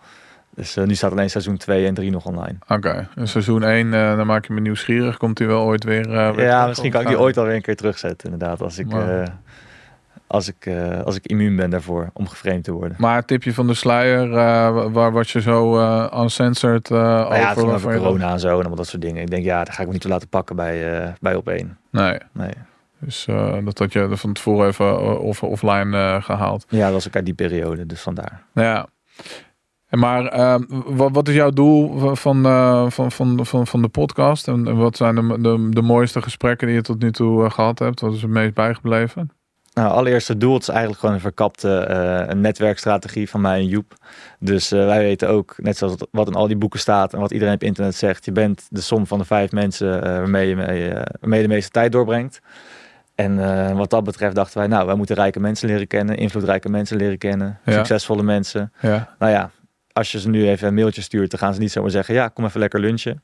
Dus eh, nu staat alleen seizoen 2 en 3 nog online. oké. En Seizoen 1, eh, dan maak je me nieuwsgierig. Komt hij wel ooit weer... weer ja, misschien kan ik die ooit alweer een keer terugzetten, inderdaad. Als ik, Maar- als ik, eh, als ik immuun ben daarvoor om geframed te worden. Maar tipje van de sluier, eh, waar was je zo eh uncensored eh Maar ja, over? het over corona en zo en allemaal dat soort dingen. Ik denk, ja, daar ga ik me niet toe laten pakken bij, bij op één. Nee, Nee. dus dat had je er van tevoren even off offline eh, gehaald. Ja, dat was ook uit die periode, dus vandaar. Ja. En Maar eh, wat, wat is jouw doel van, van, van, van, van de podcast? En wat zijn de, de, de mooiste gesprekken die je tot nu toe eh, gehad hebt? Wat is het meest bijgebleven? Nou, allereerst het doel, het is eigenlijk gewoon een verkapte eh, een netwerkstrategie van mij en Joep. Dus eh, wij weten ook, net zoals wat in al die boeken staat en wat iedereen op internet zegt, je bent de som van de vijf mensen eh, waarmee, je mee, waarmee je de meeste tijd doorbrengt. En wat dat betreft dachten wij, nou, wij moeten rijke mensen leren kennen, invloedrijke mensen leren kennen, Ja. succesvolle mensen. Ja, Nou ja, als je ze nu even een mailtje stuurt, dan gaan ze niet zomaar zeggen, ja, kom even lekker lunchen.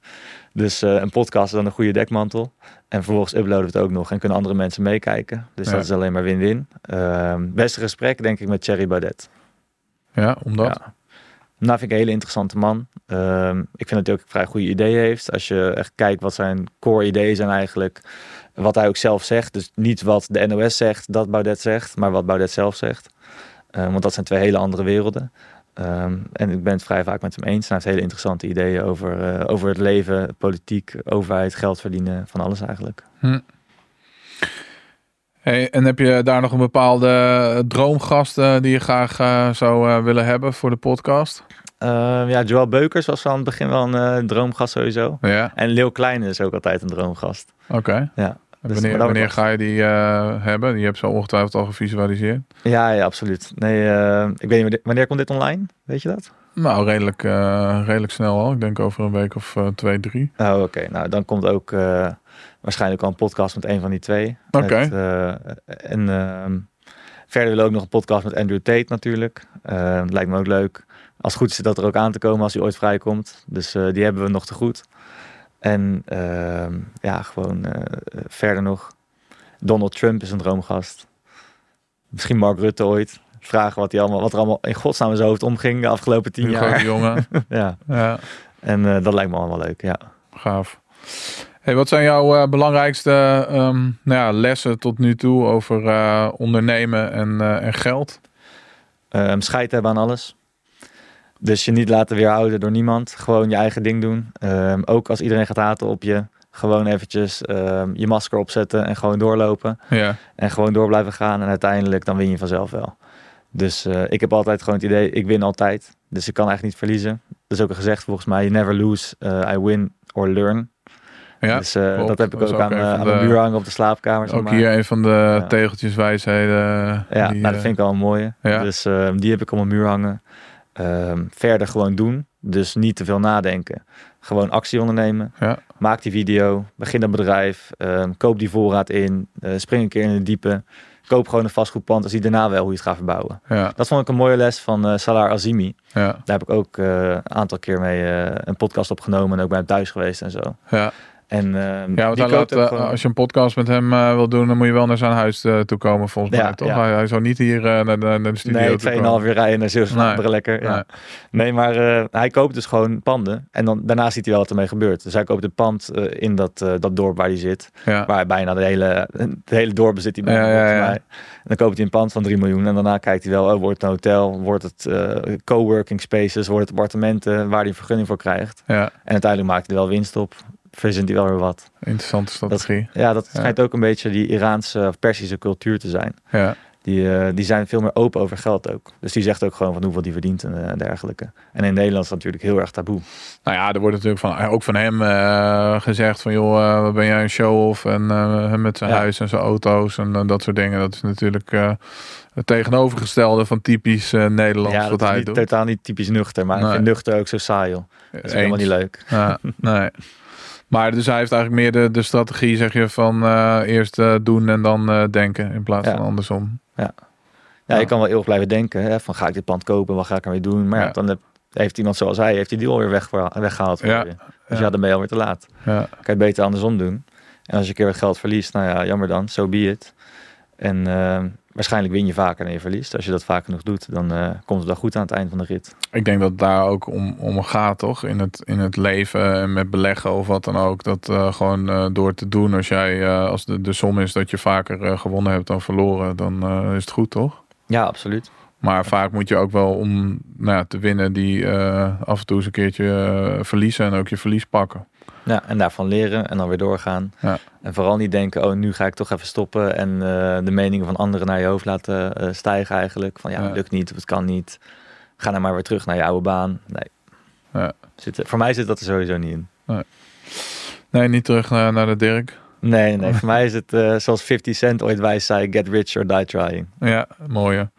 Dus eh, een podcast is dan een goede dekmantel. En vervolgens uploaden we het ook nog en kunnen andere mensen meekijken. Dus Ja. dat is alleen maar win-win. Ehm, beste gesprek denk ik met Thierry Baudet. ja omdat? Ja. Nou vind ik een hele interessante man. Ehm, ik vind dat hij ook vrij goede ideeën heeft. Als je echt kijkt wat zijn core ideeën zijn eigenlijk. Wat hij ook zelf zegt. Dus niet wat de NOS zegt, dat Baudet zegt. Maar wat Baudet zelf zegt. Ehm, want dat zijn twee hele andere werelden. Ehm, en ik ben het vrij vaak met hem eens. Hij heeft hele interessante ideeën over, eh, over het leven, politiek, overheid, geld verdienen. Van alles eigenlijk. Hey, en heb je daar nog een bepaalde droomgast eh, die je graag eh, zou willen hebben voor de podcast? Ehm, ja, Joël Beukers was van het begin wel een droomgast sowieso. Ja, En Leeuw Kleine is ook altijd een droomgast. oké. Ja. Dus wanneer ga je die eh, hebben? Die heb je zo ongetwijfeld al gevisualiseerd. Ja, ja, absoluut. Nee, eh, ik weet niet, wanneer- komt dit online? Weet je dat? Nou, redelijk, eh, redelijk snel al. Ik denk over een week of twee, drie. Oh, oké. Nou, dan komt ook waarschijnlijk al een podcast met een van die twee. Oké. En ehm, verder willen we ook nog een podcast met Andrew Tate natuurlijk. Lijkt me ook leuk. Als het goed is dat er ook aan te komen als hij ooit vrijkomt. Dus die hebben we nog te goed. En ehm, ja, gewoon eh, verder nog. Donald Trump is een droomgast. Misschien Mark Rutte ooit. Vragen wat, hij allemaal, wat er allemaal in godsnaam in zijn hoofd omging de afgelopen tien grote jaar. jongen. Ja, ja, en eh, dat lijkt me allemaal leuk, ja. gaaf. Hey, wat zijn jouw eh, belangrijkste ehm, nou ja, lessen tot nu toe over ondernemen en, en geld? Ehm scheid hebben aan alles. Dus je niet laten weerhouden door niemand. Gewoon je eigen ding doen. Ehm, ook als iedereen gaat haten op je. Gewoon eventjes ehm, je masker opzetten en gewoon doorlopen. Ja, En gewoon door blijven gaan. En uiteindelijk dan win je vanzelf wel. Dus eh, ik heb altijd gewoon het idee, ik win altijd. Dus ik kan eigenlijk niet verliezen. Dat is ook al gezegd volgens mij, you never lose, eh, I win or learn. Ja, dus eh, dat heb ik Dat ook, ook aan, aan mijn de- muur hangen op de slaapkamer. zeg ook maar. hier een van de Ja. tegeltjes wijsheden. Ja, die, nou, dat vind ik wel een mooie. ja. Dus ehm, die heb ik op mijn muur hangen. Ehm, verder gewoon doen. Dus niet te veel nadenken. Gewoon actie ondernemen. Ja. Maak die video. Begin een bedrijf. ehm, koop die voorraad in. eh, spring een keer in het diepe. Koop gewoon een vastgoedpand. En zie daarna wel hoe je het gaat verbouwen. ja, Dat vond ik een mooie les van eh, Salar Azimi. ja, Daar heb ik ook eh, een aantal keer mee een podcast opgenomen. En ook bij hem thuis geweest en zo. ja. En ehm, Ja, want laat, eh, gewoon- als je een podcast met hem eh, wil doen, dan moet je wel naar zijn huis eh, toe komen, volgens Ja, mij, toch? ja. Hij, hij zou niet hier eh, naar, de, naar de studio Nee, toe 2,5 komen. uur rijden naar Zeeuws-Vlaanderen lekker. Ja. Nee. Nee, maar eh, hij koopt dus gewoon panden. En dan, daarna ziet hij wel wat ermee gebeurt. Dus hij koopt een pand eh, in dat, eh, dat dorp waar hij zit. Waar hij bijna de hele, de hele dorp bezit hij bijna. En dan koopt hij een pand van 3 miljoen. En daarna kijkt hij wel, oh, wordt het een hotel? Wordt het eh, coworking spaces? Wordt het appartementen waar hij een vergunning voor krijgt? ja, En uiteindelijk maakt hij er wel winst op. Verzint hij wel weer wat. interessante strategie. Ja, dat Ja. schijnt ook een beetje die Iraanse of Persische cultuur te zijn. Ja, Die, eh, die zijn veel meer open over geld ook. Dus die zegt ook gewoon van hoeveel die verdient en eh, dergelijke. En in Nederland is dat natuurlijk heel erg taboe. nou ja, er wordt natuurlijk van, ook van hem eh, gezegd van, joh, eh, wat ben jij een show-off? En eh, hem met zijn Ja. huis en zijn auto's en eh, dat soort dingen. Dat is natuurlijk eh, het tegenovergestelde van typisch eh, Nederlands ja, wat dat is hij niet, doet. totaal niet typisch nuchter. Maar ik Nee. vind nuchter ook zo saai, joh. Dat is helemaal niet leuk. Ja, nee. Maar dus hij heeft eigenlijk meer de, de strategie, zeg je, van eh, eerst eh, doen en dan eh, denken in plaats Ja. van andersom. Ja, Ja. je kan wel eeuwig blijven denken. Hè, van ga ik dit pand kopen? Wat ga ik ermee doen? Maar dan heb- heeft iemand zoals hij, heeft die deal weer weg, weggehaald voor Ja. je. Dus Ja. dan ben je alweer te laat. Ja, kan je het beter andersom doen. En als je een keer wat geld verliest, nou ja, jammer dan, so be it. En waarschijnlijk win je vaker dan je verliest. Als je dat vaak genoeg doet, dan eh, komt het wel goed aan het eind van de rit. ik denk dat het daar ook om, om gaat, toch? In het, in het leven en met beleggen of wat dan ook. Dat eh, gewoon eh, door te doen, als jij, als de, de som is dat je vaker gewonnen hebt dan verloren, dan is het goed, toch? Ja, absoluut. Maar vaak moet je ook wel om nou ja, te winnen, die af en toe eens een keertje verliezen en ook je verlies pakken. Ja, en daarvan leren en dan weer doorgaan. Ja. En vooral niet denken, oh, nu ga ik toch even stoppen en eh, de meningen van anderen naar je hoofd laten eh, stijgen eigenlijk. Van ja, het lukt niet of het kan niet. Ga nou maar weer terug naar je oude baan. Nee. Ja. Zit, voor mij zit dat er sowieso niet in. Nee, niet terug naar, naar de Dirk. Nee, nee, nee. voor mij is het eh, zoals 50 Cent ooit wijs zei, get rich or die trying. Ja, mooie.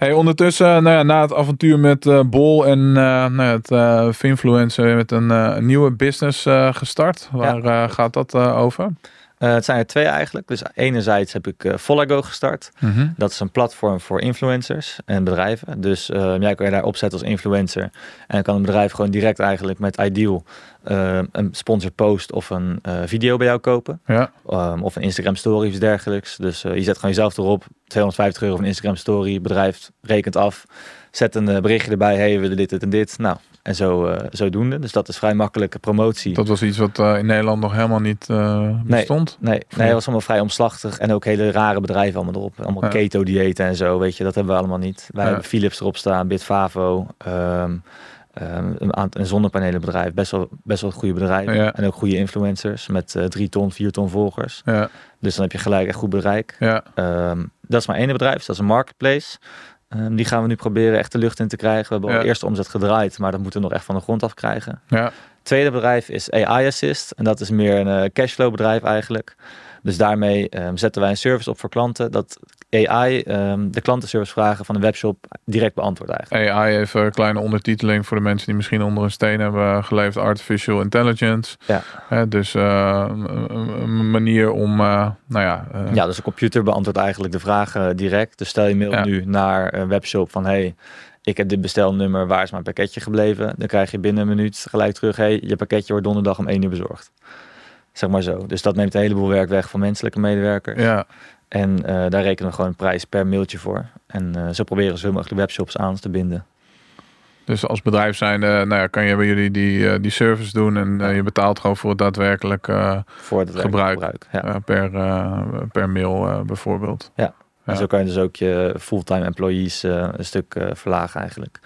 Hey, ondertussen, nou ja, na het avontuur met eh, Bol en eh, nou ja, het eh Finfluencer met een, eh, nieuwe business eh, gestart. Waar eh, gaat dat eh, over? Eh, het zijn er twee eigenlijk. Dus enerzijds heb ik eh Volago gestart. Mhm. Dat is een platform voor influencers en bedrijven. Dus eh, jij kan je daar opzetten als influencer. En dan kan een bedrijf gewoon direct eigenlijk met Ideal een sponsor post of een video bij jou kopen. Ja, Um, of een Instagram story of iets dergelijks. Dus je zet gewoon jezelf erop. 250 euro van Instagram story. Bedrijf rekent af. Zet een berichtje erbij. Hey, we willen dit, dit en dit. Nou, en zo, eh, zodoende. Dus dat is vrij makkelijke promotie. dat was iets wat eh, in Nederland nog helemaal niet eh, bestond. Nee, nee, Nee. het was allemaal vrij omslachtig. En ook hele rare bedrijven allemaal erop. Allemaal Ja. keto-diëten en zo, weet je. Dat hebben we allemaal niet. Wij Ja. hebben Philips erop staan, Bitfavo. ehm, een, een zonnepanelenbedrijf. Best wel, best wel goede bedrijven. Ja. En ook goede influencers met drie ton, vier ton volgers. Ja, Dus dan heb je gelijk echt goed bereik. ja, Ehm, dat is maar één bedrijf, dus dat is een marketplace. Ehm, die gaan we nu proberen echt de lucht in te krijgen. We hebben al Ja. eerste omzet gedraaid, maar dat moeten we nog echt van de grond af krijgen. ja. Tweede bedrijf is AI Assist. En dat is meer een eh, cashflow bedrijf eigenlijk. Dus daarmee ehm, zetten wij een service op voor klanten. Dat AI ehm, de klantenservice vragen van een webshop direct beantwoordt eigenlijk. AI even een kleine ondertiteling voor de mensen die misschien onder een steen hebben geleefd. Artificial Intelligence. Ja. Dus eh, een, manier om, eh, nou ja... eh, Ja, dus de computer beantwoordt eigenlijk de vragen direct. Dus stel je mail Ja. nu naar een webshop van... hey, ik heb dit bestelnummer, waar is mijn pakketje gebleven? Dan krijg je binnen een minuut gelijk terug... hey, je pakketje wordt donderdag om 1 uur bezorgd. Zeg maar zo. Dus dat neemt een heleboel werk weg van menselijke medewerkers. ja, En eh, daar rekenen we gewoon een prijs per mailtje voor. En eh, zo proberen we zoveel mogelijk webshops aan te binden. Dus als bedrijf zijn, nou ja, kan je bij jullie die, eh, die service doen en eh, je betaalt gewoon voor het daadwerkelijk eh, Voor het Gebruik. gebruik. Ja. eh, per, eh, per mail eh, bijvoorbeeld. Ja. En zo kan je dus ook je fulltime employees eh, een stuk eh, verlagen eigenlijk.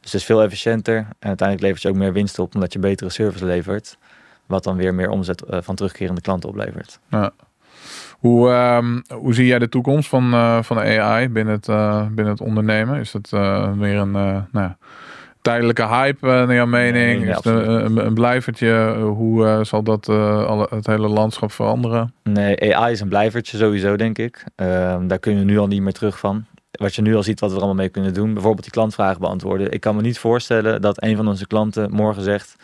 Dus het is veel efficiënter. En uiteindelijk levert je ook meer winst op omdat je betere service levert. Wat dan weer meer omzet eh, van terugkerende klanten oplevert. Ja. Hoe, ehm, hoe zie jij de toekomst van, van AI binnen het, binnen het ondernemen? Is uh, weer een nou ja, tijdelijke hype naar jouw mening? Nee, Is een, een, een blijvertje? hoe zal dat alle, het hele landschap veranderen? Nee, AI is een blijvertje sowieso, denk ik. Ehm, daar kun je nu al niet meer terug van. Wat je nu al ziet wat we er allemaal mee kunnen doen. Bijvoorbeeld die klantvragen beantwoorden. Ik kan me niet voorstellen dat een van onze klanten morgen zegt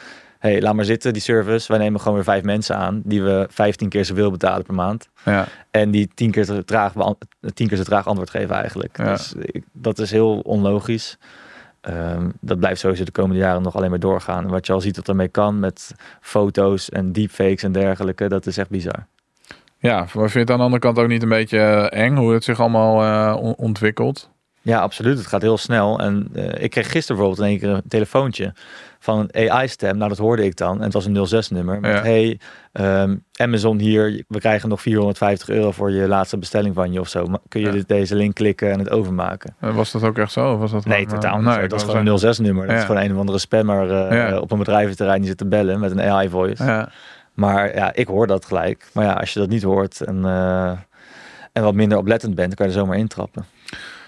hey, laat maar zitten, die service. Wij nemen gewoon weer vijf mensen aan die we 15 keer zoveel betalen per maand. Ja. En die tien keer te traag, tien keer zo traag antwoord geven eigenlijk. Ja. Dus ik, dat is heel onlogisch. Um, dat blijft sowieso de komende jaren nog alleen maar doorgaan. Wat je al ziet dat ermee kan met foto's en deepfakes en dergelijke, dat is echt bizar. Ja, maar vind je het aan de andere kant ook niet een beetje eh, eng hoe het zich allemaal uh, ontwikkelt? Ja, absoluut. Het gaat heel snel. En uh, ik kreeg gisteren bijvoorbeeld in één keer een telefoontje van een AI-stem. Nou, dat hoorde ik dan. En het was een 06-nummer. Met, Ja. hey, ehm, Amazon hier, we krijgen nog 450 euro voor je laatste bestelling van je of zo. Maar Kun je Ja. dit, deze link klikken en het overmaken? Eh, Was dat ook echt zo? Of was dat Nee, eh, totaal niet. nee, dat is gewoon een 06-nummer. Dat Ja. is gewoon een of andere spammer eh, eh, op een bedrijventerrein die zit te bellen met een AI-voice. Maar ja, ik hoor dat gelijk. Maar ja, als je dat niet hoort en, eh, en wat minder oplettend bent, dan kan je er zomaar intrappen.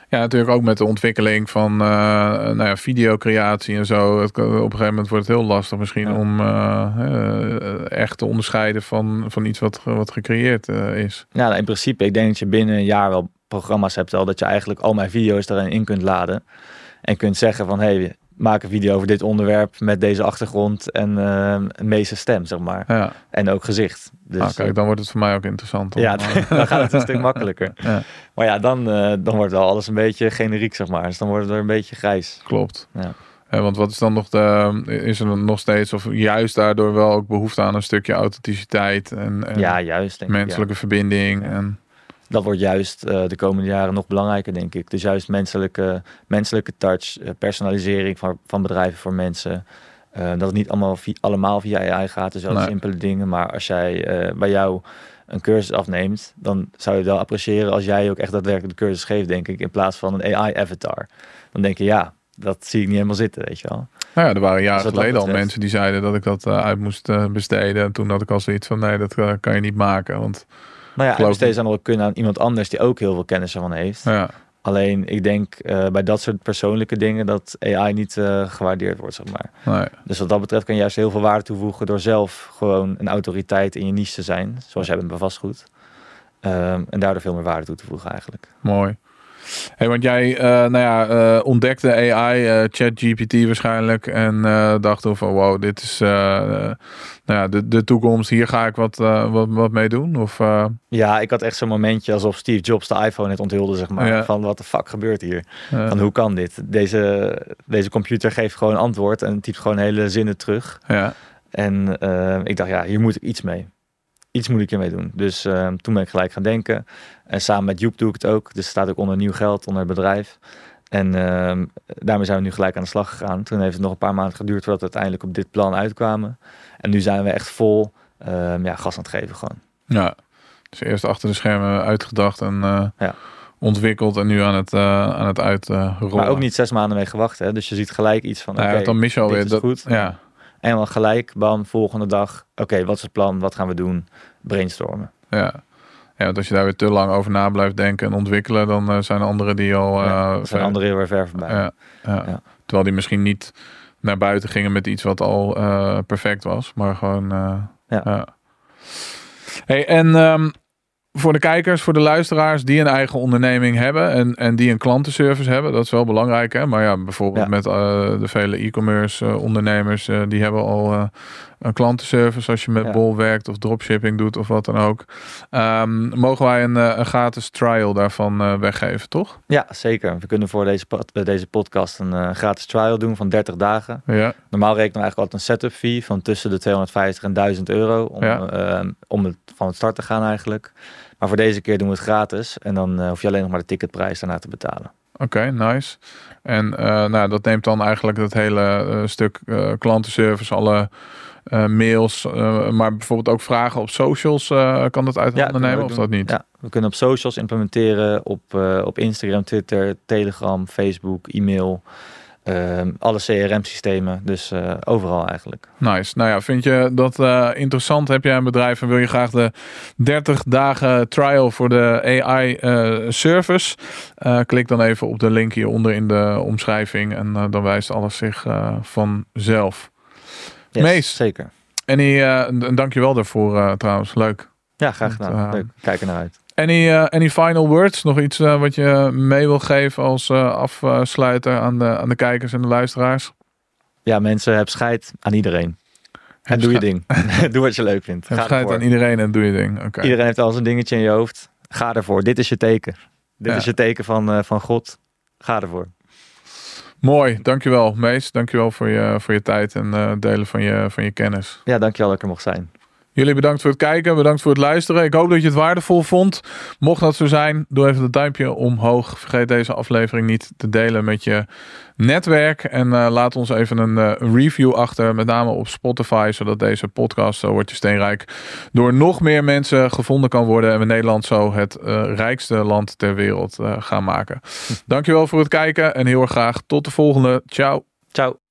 Ja, natuurlijk ook met de ontwikkeling van eh, nou ja, videocreatie en zo. Het, op een gegeven moment wordt het heel lastig misschien Ja. om eh, eh, echt te onderscheiden van, van iets wat, wat gecreëerd is. Ja, nou, in principe, ik denk dat je binnen een jaar wel programma's hebt al dat je eigenlijk al mijn video's daarin in kunt laden. En kunt zeggen van, hey, maak een video over dit onderwerp met deze achtergrond en een meeste stem, zeg maar. Ja, En ook gezicht. Dus ah, kijk, dan wordt het voor mij ook interessant. om, ja, dan gaat het een stuk makkelijker. Ja. Maar ja, dan, eh, dan wordt wel alles een beetje generiek, zeg maar. Dus dan wordt het er een beetje grijs. klopt. Ja. Eh, want wat is dan nog de, is er nog steeds, of juist daardoor wel ook behoefte aan een stukje authenticiteit en, en Ja, juist. Denk ik, ja. menselijke verbinding. Ja. En, dat wordt juist eh, de komende jaren nog belangrijker, denk ik. Dus juist menselijke, menselijke touch, eh, personalisering van, van bedrijven voor mensen. Eh, dat het niet allemaal allemaal via AI gaat, dus wel Nee. simpele dingen. Maar als jij bij jou een cursus afneemt, dan zou je het wel appreciëren als jij ook echt daadwerkelijk de cursus geeft, denk ik, in plaats van een AI-avatar. Dan denk je, ja, dat zie ik niet helemaal zitten, weet je wel. nou ja, er waren jaren Dus geleden al mensen die zeiden dat ik dat uit moest besteden. En toen had ik al zoiets van, nee, dat kan je niet maken. Want Maar ja, steeds aan kunnen aan iemand anders die ook heel veel kennis ervan heeft. ja, Alleen, ik denk eh, bij dat soort persoonlijke dingen dat AI niet eh, gewaardeerd wordt, zeg maar. nee. Dus wat dat betreft kan je juist heel veel waarde toevoegen door zelf gewoon een autoriteit in je niche te zijn, zoals jij bent bij vastgoed. Ehm, en daardoor veel meer waarde toe te voegen eigenlijk. Mooi. Hey, want jij eh, nou ja, eh, ontdekte AI, eh ChatGPT waarschijnlijk. En dacht van wow, dit is nou ja, de, de toekomst. Hier ga ik wat, wat, wat mee doen. Of, Ja, ik had echt zo'n momentje alsof Steve Jobs de iPhone net onthulde, zeg maar. Ja. Van wat de fuck gebeurt hier? Van hoe kan dit? Deze, deze computer geeft gewoon antwoord en typt gewoon hele zinnen terug. ja, En ik dacht, ja, hier moet ik iets mee. Iets moet ik hiermee doen. Dus eh, toen ben ik gelijk gaan denken. En samen met Joep doe ik het ook. Dus het staat ook onder nieuw geld, onder het bedrijf. En ehm, daarmee zijn we nu gelijk aan de slag gegaan. Toen heeft het nog een paar maanden geduurd voordat we uiteindelijk op dit plan uitkwamen. En nu zijn we echt vol ehm, ja, gas aan het geven gewoon. ja. Dus eerst achter de schermen uitgedacht en eh, Ja. ontwikkeld. En nu aan het, uh, aan het uitrollen. Maar ook niet zes maanden mee gewacht. Hè? Dus je ziet gelijk iets van, Nou ja, dan mis je dit alweer. is Dat, goed. Ja, En dan gelijk, bam, volgende dag. Oké, wat is het plan? Wat gaan we doen? Brainstormen. ja. Ja, want als je daar weer te lang over na blijft denken en ontwikkelen, dan eh, zijn er anderen die al. ja, er zijn ver- anderen heel erg ver voorbij. Ja, ja. Ja. Terwijl die misschien niet naar buiten gingen met iets wat al eh, perfect was, maar gewoon. Ja. Hey, en ehm, voor de kijkers, voor de luisteraars die een eigen onderneming hebben en, en die een klantenservice hebben, dat is wel belangrijk. Hè? Maar ja, bijvoorbeeld Ja. met eh, de vele e-commerce eh, ondernemers, eh, die hebben al een klantenservice als je met Ja. Bol werkt of dropshipping doet of wat dan ook. Ehm, mogen wij een, een gratis trial daarvan weggeven, toch? Ja, zeker. We kunnen voor deze, deze podcast een gratis trial doen van 30 dagen. Ja, Normaal rekenen we eigenlijk altijd een setup fee van tussen de 250 en 1000 euro om, Ja. eh, om het, van het start te gaan eigenlijk. Maar voor deze keer doen we het gratis en dan eh, hoef je alleen nog maar de ticketprijs daarna te betalen. Oké, nice. En eh, nou, dat neemt dan eigenlijk dat hele eh, stuk klantenservice, alle mails, maar bijvoorbeeld ook vragen op socials, kan dat uit handen nemen of doen. dat niet? Ja, we kunnen op socials implementeren, op, op Instagram, Twitter, Telegram, Facebook, e-mail. Ehm, alle CRM-systemen. Dus eh, overal eigenlijk. Nice. Nou ja, vind je dat eh, interessant? Heb jij een bedrijf en wil je graag de 30 dagen trial voor de AI eh, service? Klik dan even op de link hieronder in de omschrijving en dan wijst alles zich vanzelf. Yes, Mees. Zeker. En uh, dank je wel daarvoor trouwens. Leuk. Ja, graag gedaan. Want, Leuk. Kijk er naar uit. Any, uh, any final words? Nog iets uh, wat je mee wil geven als uh, afsluiter aan de, aan de kijkers en de luisteraars? Ja, mensen, heb scheid aan iedereen. En doe je ding. doe wat je leuk vindt. Heb scheid aan iedereen en doe je ding. Okay. Iedereen heeft al zijn dingetje in je hoofd. Ga ervoor. Dit is je teken. Dit ja. is je teken van, van God. Ga ervoor. Mooi, dankjewel Mees. Dankjewel voor je, voor je tijd en delen van je, van je kennis. Ja, dankjewel dat ik er mocht zijn. Jullie bedankt voor het kijken, bedankt voor het luisteren. Ik hoop dat je het waardevol vond. Mocht dat zo zijn, doe even het duimpje omhoog. Vergeet deze aflevering niet te delen met je netwerk. En uh, laat ons even een uh, review achter, met name op Spotify, zodat deze podcast, zo wordt je steenrijk, door nog meer mensen gevonden kan worden. En we Nederland zo het uh, rijkste land ter wereld gaan maken. Dankjewel voor het kijken en heel erg graag tot de volgende. Ciao. Ciao.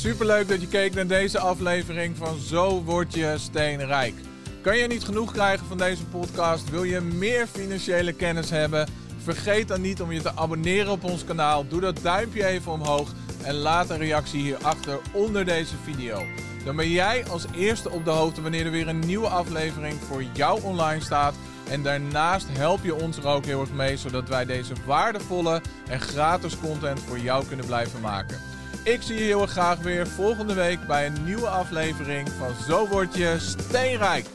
Superleuk dat je keek naar deze aflevering van Zo word je steenrijk. Kan je niet genoeg krijgen van deze podcast? Wil je meer financiële kennis hebben? Vergeet dan niet om je te abonneren op ons kanaal. Doe dat duimpje even omhoog en laat een reactie hierachter onder deze video. Dan ben jij als eerste op de hoogte wanneer er weer een nieuwe aflevering voor jou online staat. En daarnaast help je ons er ook heel erg mee, zodat wij deze waardevolle en gratis content voor jou kunnen blijven maken. Ik zie je heel erg graag weer volgende week bij een nieuwe aflevering van Zo word je steenrijk.